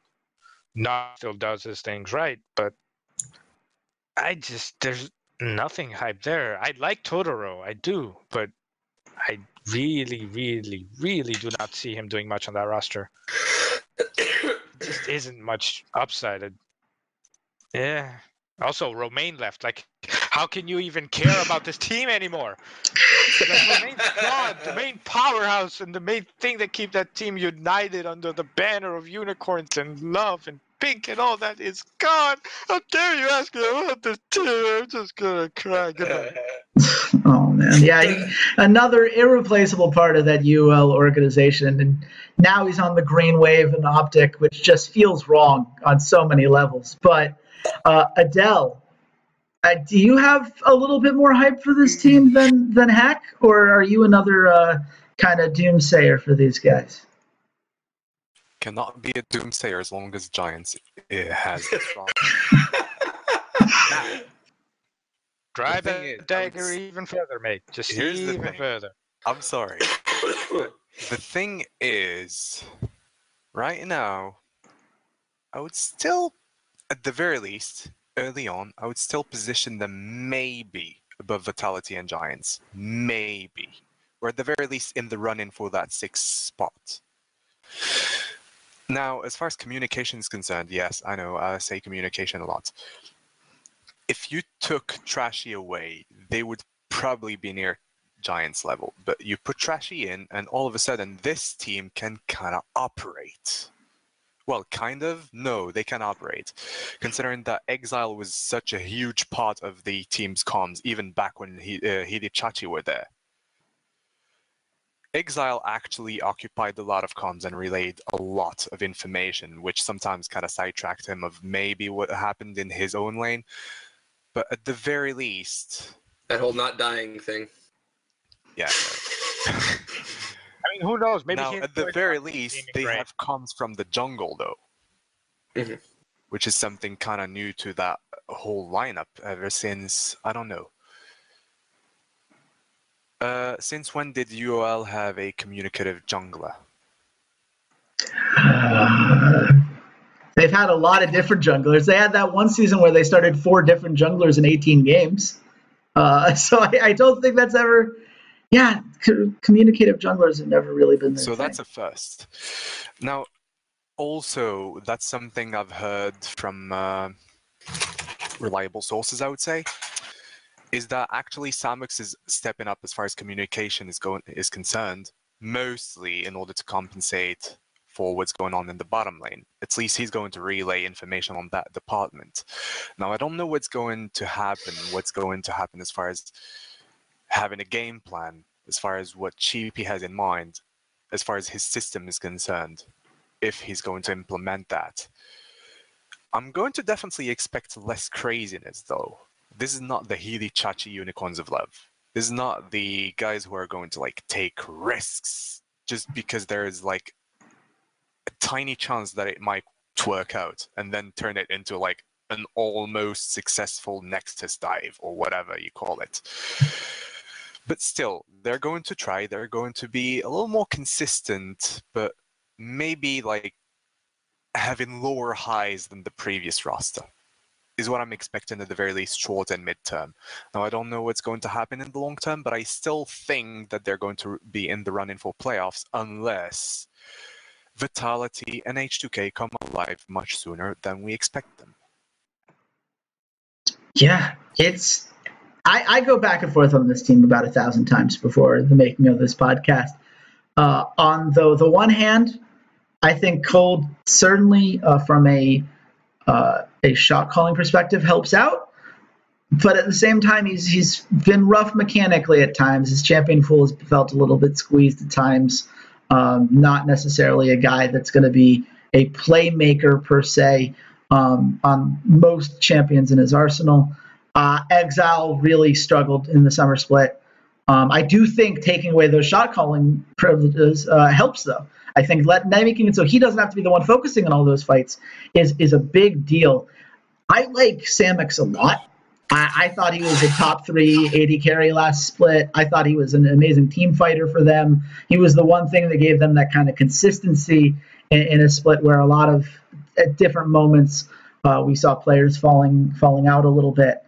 not still does his things right, but I just there's nothing hype there. I like Totoro, I do, but I really, really, really do not see him doing much on that roster. just isn't much upside. Yeah. Also, Romain left. Like, how can you even care about this team anymore? Like, Romain's gone. The main powerhouse and the main thing that keep that team united under the banner of unicorns and love and pink and all that is gone. How dare you ask me about this team? I'm just gonna cry. *laughs* Oh man, yeah, another irreplaceable part of that UL organization, and now he's on the green wave and OpTic, which just feels wrong on so many levels. But uh, Adele, uh, do you have a little bit more hype for this team than than Heck, or are you another uh, kind of doomsayer for these guys? Cannot be a doomsayer as long as Giants it has strong. *laughs* drive the dagger even further, mate. Just Here's even further. I'm sorry. *coughs* the thing is, right now, I would still at the very least, early on, I would still position them maybe above Vitality and Giants. Maybe. Or at the very least in the run in for that sixth spot. Now, as far as communication is concerned, yes, I know I say communication a lot. If you took Trashy away, they would probably be near Giants level. But you put Trashy in, and all of a sudden, this team can kind of operate. Well, kind of. No, they can operate. Considering that Exile was such a huge part of the team's comms, even back when he, uh, Vizicsacsi were there. Exile actually occupied a lot of comms and relayed a lot of information, which sometimes kind of sidetracked him of maybe what happened in his own lane. But at the very least, that whole not dying thing. Yeah. *laughs* I mean, who knows? Maybe now, at the very least, they great. have comms from the jungle, though, mm-hmm. which is something kind of new to that whole lineup ever since I don't know. Uh, since when did UOL have a communicative jungler? Uh, *sighs* they've had a lot of different junglers. They had that one season where they started four different junglers in 18 games. Uh, *laughs* so I, I, don't think that's ever yeah, co- communicative junglers have never really been there. So that's a first. Now, also, that's something I've heard from uh, reliable sources, I would say, is that actually Samux is stepping up as far as communication is going is concerned, mostly in order to compensate for what's going on in the bottom lane. At least he's going to relay information on that department. Now, I don't know what's going to happen, what's going to happen as far as having a game plan, as far as what Sheepy has in mind, as far as his system is concerned, if he's going to implement that. I'm going to definitely expect less craziness, though. This is not the Vizicsacsi Unicorns of Love. This is not the guys who are going to like take risks just because there is like a tiny chance that it might work out and then turn it into like an almost successful Nexus dive or whatever you call it. But still, they're going to try, they're going to be a little more consistent, but maybe like having lower highs than the previous roster is what I'm expecting at the very least short and midterm. Now I don't know what's going to happen in the long term, but I still think that they're going to be in the running for playoffs unless Vitality and H2K come alive much sooner than we expect them. Yeah, it's I, I go back and forth on this team about a thousand times before the making of this podcast. Uh, on the the one hand, I think Kold certainly uh, from a uh, a shot calling perspective helps out, but at the same time he's he's been rough mechanically at times. His champion pool has felt a little bit squeezed at times. Um, not necessarily a guy that's going to be a playmaker per se um, on most champions in his arsenal. Uh, Exile really struggled in the summer split. Um, I do think taking away those shot calling privileges uh, helps, though. I think let, making it so he doesn't have to be the one focusing on all those fights is is a big deal. I like Samux a lot. I, I, thought he was a top three AD carry last split. I thought he was an amazing team fighter for them. He was the one thing that gave them that kind of consistency in, in a split where a lot of at different moments uh, we saw players falling falling out a little bit.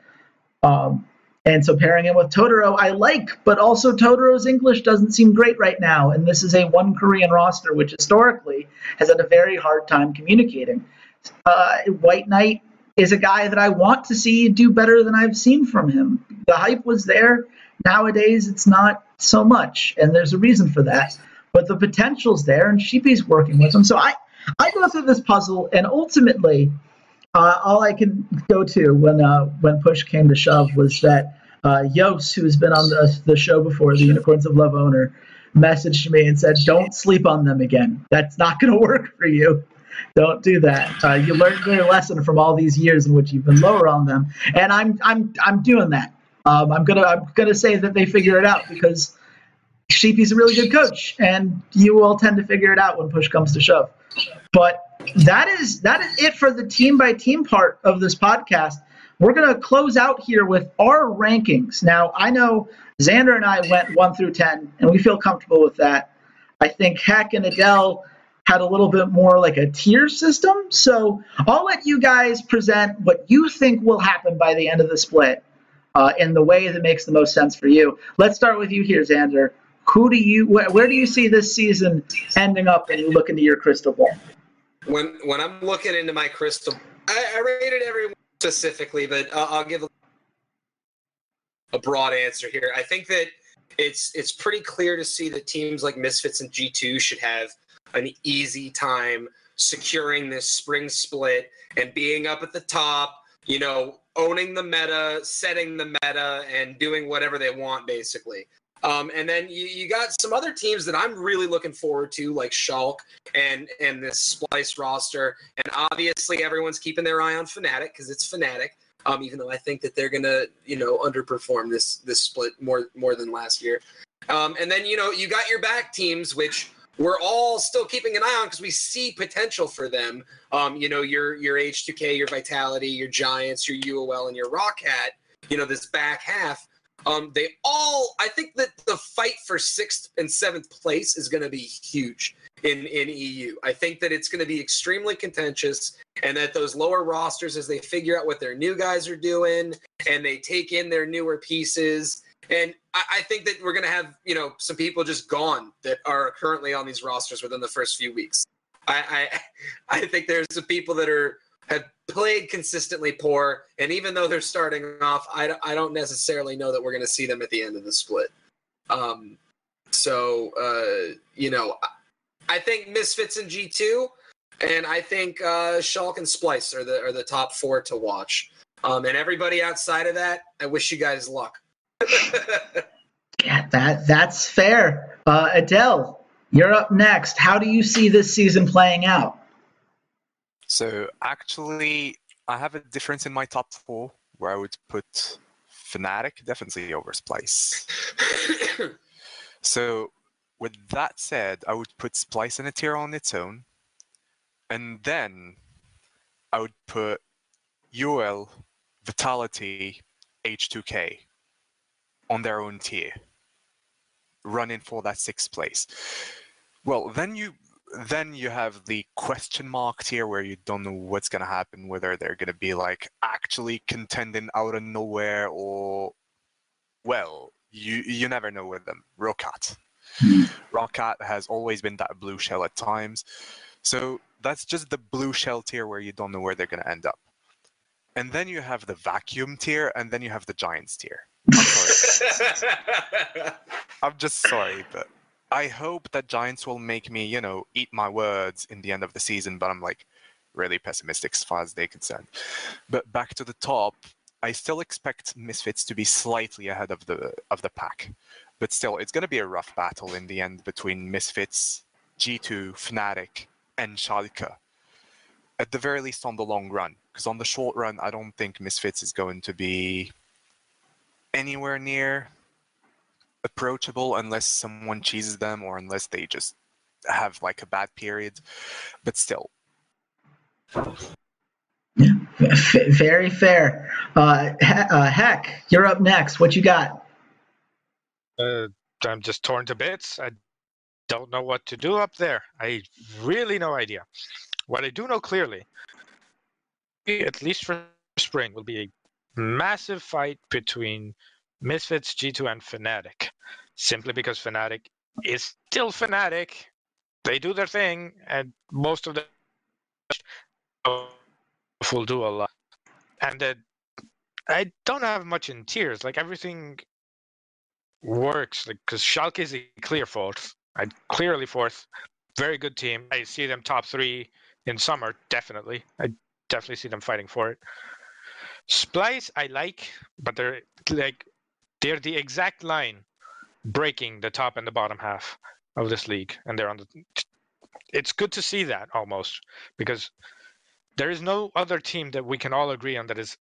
Um, and so pairing him with Totoro, I like, but also Totoro's English doesn't seem great right now. And this is a one Korean roster, which historically has had a very hard time communicating. Uh, White Knight is a guy that I want to see do better than I've seen from him. The hype was there. Nowadays, it's not so much, and there's a reason for that. But the potential's there, and Sheepy's working with him. So I, I go through this puzzle, and ultimately, uh, all I can go to when uh, when push came to shove was that uh, who's been on the, the show before, the Unicorns of Love owner, messaged me and said, "Don't sleep on them again. That's not going *laughs* to work for you. Don't do that. Uh, you learned your lesson from all these years in which you've been lower on them." And I'm I'm I'm doing that. Um, I'm gonna I'm gonna say that they figure it out because Sheepy's a really good coach, and you will tend to figure it out when push comes to shove. But that is that is it for the team by team part of this podcast. We're going to close out here with our rankings. Now, I know Xander and I went one through ten, and we feel comfortable with that. I think Heck and Adele had a little bit more like a tier system. So I'll let you guys present what you think will happen by the end of the split uh, in the way that makes the most sense for you. Let's start with you here, Xander. Who do you where, where do you see this season ending up when you look into your crystal ball? When when I'm looking into my crystal, I, I rated everyone specifically, but uh, I'll give a, a broad answer here. I think that it's it's pretty clear to see that teams like Misfits and G2 should have an easy time securing this spring split and being up at the top, you know, owning the meta, setting the meta, and doing whatever they want, basically. Um, and then you, you got some other teams that I'm really looking forward to, like Schalke and and this Splyce roster. And obviously, everyone's keeping their eye on Fnatic because it's Fnatic. Um, even though I think that they're gonna, you know, underperform this this split more more than last year. Um, and then you know you got your back teams, which we're all still keeping an eye on because we see potential for them. Um, you know, your your H2K, your Vitality, your Giants, your UOL, and your ROCCAT. You know, this back half um, they all, I think that the fight for sixth and seventh place is going to be huge in in EU. I think that it's going to be extremely contentious, and that those lower rosters, as they figure out what their new guys are doing, and they take in their newer pieces. And I, I think that we're going to have, you know, some people just gone that are currently on these rosters within the first few weeks. I, I, *laughs* I think there's some people that are have played consistently poor, and even though they're starting off, I, I don't necessarily know that we're going to see them at the end of the split. Um, so uh, you know, I think Misfits and G two, and I think uh, Schalke and Splyce are the are the top four to watch. Um, and everybody outside of that, I wish you guys luck. *laughs* yeah, that that's fair. Uh, Adele, you're up next. How do you see this season playing out? So actually, I have a difference in my top four where I would put Fnatic definitely over Splyce. *coughs* so with that said, I would put Splyce in a tier on its own, and then I would put UL, Vitality, H2K on their own tier, running for that sixth place. Well, then you then you have the question mark tier where you don't know what's going to happen, whether they're going to be like actually contending out of nowhere or, well, you you never know with them. Roccat. Hmm. Roccat has always been that blue shell at times. So that's just the blue shell tier where you don't know where they're going to end up. And then you have the vacuum tier, and then you have the giants tier. I'm sorry. *laughs* I'm just sorry, but I hope that Giants will make me, you know, eat my words in the end of the season, but I'm like really pessimistic as far as they're concerned. But back to the top, I still expect Misfits to be slightly ahead of the of the pack. But still, it's going to be a rough battle in the end between Misfits, G2, Fnatic, and Schalke. At the very least on the long run. Because on the short run, I don't think Misfits is going to be anywhere near approachable unless someone cheeses them or unless they just have like a bad period. But still. Yeah, very fair. Uh, uh, heck, you're up next. What you got? Uh, I'm just torn to bits. I don't know what to do up there. I really no idea. What I do know clearly, at least for spring, will be a massive fight between Misfits, G2, and Fnatic. Simply because Fnatic is still Fnatic. They do their thing, and most of them will do a lot. And uh, I don't have much in tears. Like everything works. Like because Schalke is a clear fourth. I clearly fourth. Very good team. I see them top three in summer. Definitely. I definitely see them fighting for it. Splyce I like, but they're like they're the exact line breaking the top and the bottom half of this league, and they're on the. It's good to see that almost because there is no other team that we can all agree on that is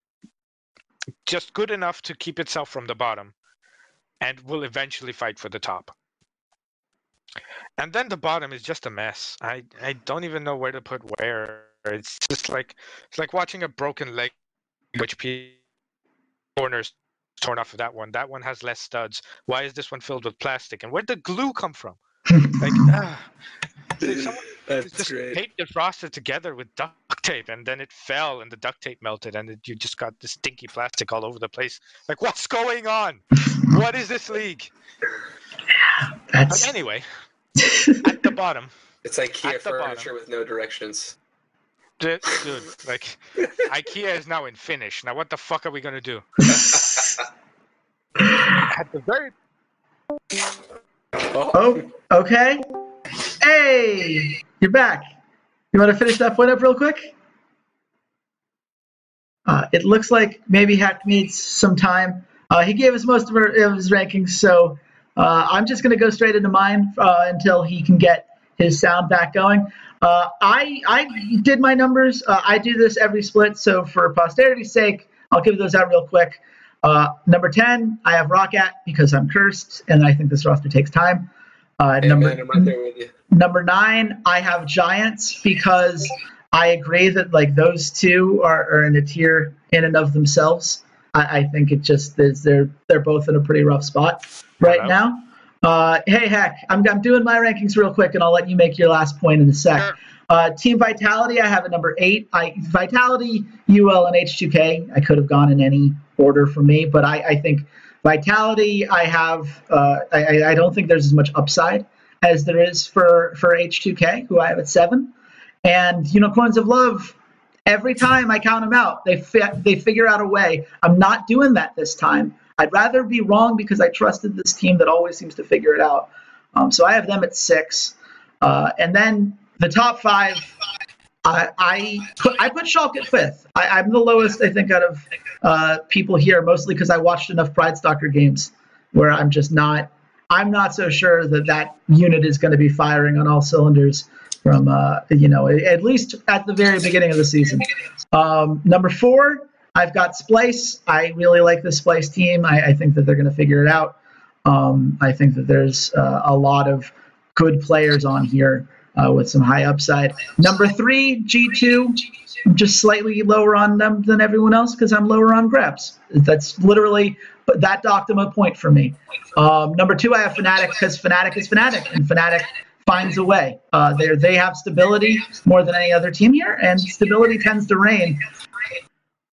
just good enough to keep itself from the bottom and will eventually fight for the top. And then the bottom is just a mess. I, I don't even know where to put where. It's just like it's like watching a broken leg, which corners torn off of that one. That one has less studs. Why is this one filled with plastic? And where'd the glue come from? like, *laughs* ah, someone *laughs* That's just great. taped the frosted together with duct tape, and then it fell, and the duct tape melted, and it, you just got this stinky plastic all over the place. Like, what's going on? what is this league? That's But anyway, *laughs* at the bottom, It's IKEA At the bottom. furniture with no directions. Dude, like IKEA is now in Finnish. Now, what the fuck are we gonna do? At the very Oh, oh, okay. Hey, you're back. You want to finish that point up real quick? Uh, it looks like maybe Hack needs some time. Uh, he gave us most of, our, of his rankings, so uh, I'm just going to go straight into mine uh, until he can get his sound back going. Uh, I I did my numbers. Uh, I do this every split, so for posterity's sake, I'll give those out real quick. Uh, number 10, I have Roccat because I'm cursed, and I think this roster takes time. Uh, hey, number man, I'm right there with you. Number nine, I have Giants because I agree that like those two are, are in a tier in and of themselves. I, I think it just is they're they're both in a pretty rough spot right Hello? now. Uh, hey, heck, I'm, I'm doing my rankings real quick, and I'll let you make your last point in a sec. Sure. Uh, Team Vitality, I have at number eight. I Vitality, UL, and H2K. I could have gone in any order for me, but I, I think Vitality, I have. Uh, I, I don't think there's as much upside as there is for for H2K, who I have at seven, and Unicorns of Love. Every time I count them out, they fi- they figure out a way. I'm not doing that this time. I'd rather be wrong because I trusted this team that always seems to figure it out. Um, so I have them at six. Uh, and then the top five, I I put, I put Schalke at fifth. I, am the lowest, I think, out of uh, people here, mostly because I watched enough Pridestalker games where I'm just not. I'm not so sure that that unit is going to be firing on all cylinders from uh, you know at least at the very beginning of the season. Um, number four, I've got Splyce. I really like the Splyce team. I, I think that they're going to figure it out. Um, I think that there's uh, a lot of good players on here uh, with some high upside. Number three, G2. I'm just slightly lower on them than everyone else because I'm lower on GrabbZ. That's literally, that docked them a point for me. Um, number two, I have Fnatic because Fnatic is Fnatic, and Fnatic finds a way. Uh, they they have stability more than any other team here, and stability tends to reign.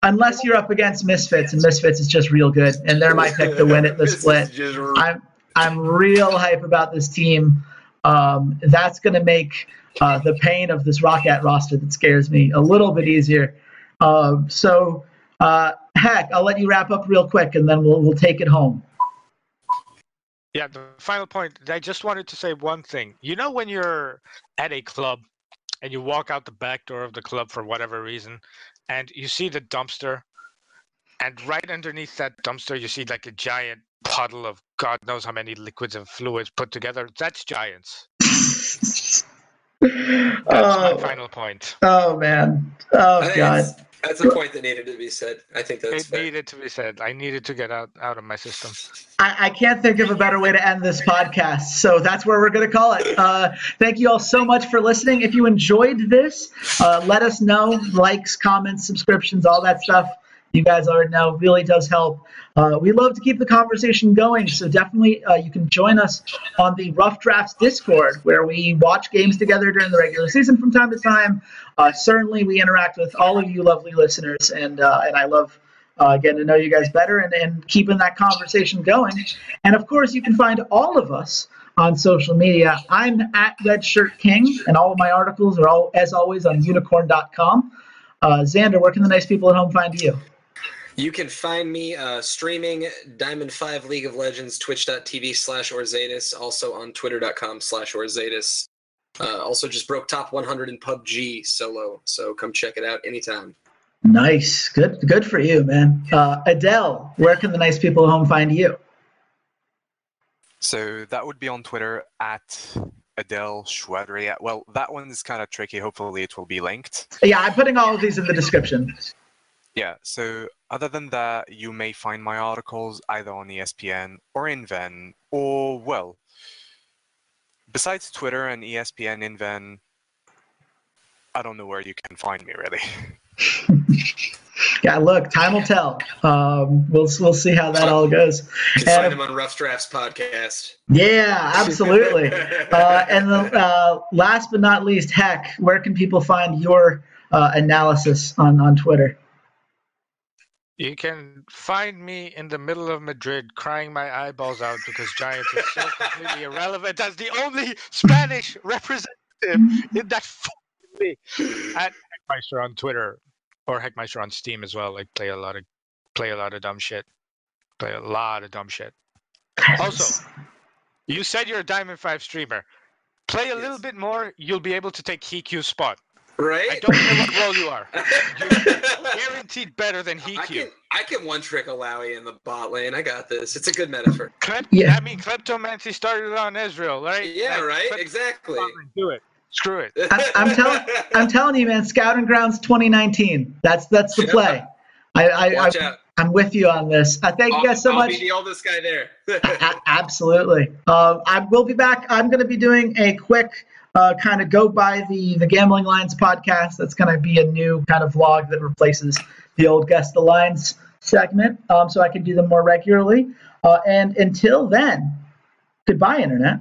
Unless you're up against Misfits, and Misfits is just real good, and they're my pick to win at the *laughs* split. I'm I'm real hype about this team. Um, that's going to make uh, the pain of this ROCCAT roster that scares me a little bit easier. Uh, so, uh, heck, I'll let you wrap up real quick, and then we'll we'll take it home. Yeah, the final point. I just wanted to say one thing. You know, when you're at a club and you walk out the back door of the club for whatever reason, and you see the dumpster, and right underneath that dumpster, you see like a giant puddle of God knows how many liquids and fluids put together. That's giants. That's oh, my final point. Oh man. Oh god. That's a point that needed to be said. I think that's it fair. needed to be said. I needed to get out out of my system. I, I, can't think of a better way to end this podcast, so that's where we're going to call it. Uh, thank you all so much for listening. If you enjoyed this, uh, let us know. Likes, comments, subscriptions, all that stuff you guys already know really does help. Uh, we love to keep the conversation going, so definitely uh, you can join us on the Rough Drafts Discord, where we watch games together during the regular season from time to time. Uh, certainly, we interact with all of you lovely listeners, and uh, and I love. Uh, getting to know you guys better and, and keeping that conversation going. And of course, you can find all of us on social media. I'm at Red Shirt King, and all of my articles are all, as always, on unikrn.com. Uh, Xander, where can the nice people at home find you? You can find me uh, streaming Diamond 5 League of Legends, twitch.tv slash Orzatus, also on twitter.com slash Orzatus. Uh, also just broke top 100 in PUBG solo, so come check it out anytime. Nice. Good good for you, man. Uh, Adel, where can the nice people at home find you? So that would be on Twitter at Adel Chouadria. Well, that one is kind of tricky. Hopefully, it will be linked. Yeah, I'm putting all of these in the description. Yeah, so other than that, you may find my articles either on ESPN or InVen, or, well, besides Twitter and ESPN InVen, I don't know where you can find me really. *laughs* yeah, look, time will tell. Um, we'll we'll see how that all goes. You and, find him on Rough Drafts podcast. Yeah, absolutely. *laughs* uh, and the, uh, last but not least, heck, where can people find your uh, analysis on on Twitter? You can find me in the middle of Madrid crying my eyeballs out because Giants is so completely irrelevant as the only Spanish representative in that league. At Heckmeister on Twitter or Heckmeister on Steam as well. Like play a lot of play a lot of dumb shit. Play a lot of dumb shit. Also, you said you're a Diamond 5 streamer. Play a yes. little bit more, you'll be able to take HiQ's spot. Right? I don't know what role you are. *laughs* You're guaranteed better than he I can, I can one trick a Illaoi in the bot lane. I got this. It's a good metaphor. Klep- yeah. I mean, Kleptomancy started on Ezreal, right? Yeah, like, right? exactly. Do it. Screw it. I, am telling, I'm telling you, man. Scouting Grounds 2019. That's that's the play. I, I, Watch I, out. I'm with you on this. I thank I'll, you guys so I'll much. I'll be the oldest guy there. a- absolutely. Uh, I will be back. I'm going to be doing a quick uh, kind of go by the the Gambling Lines podcast. That's going to be a new kind of vlog that replaces the old Guess the Lines segment, um, so I can do them more regularly. Uh, and until then, goodbye, Internet.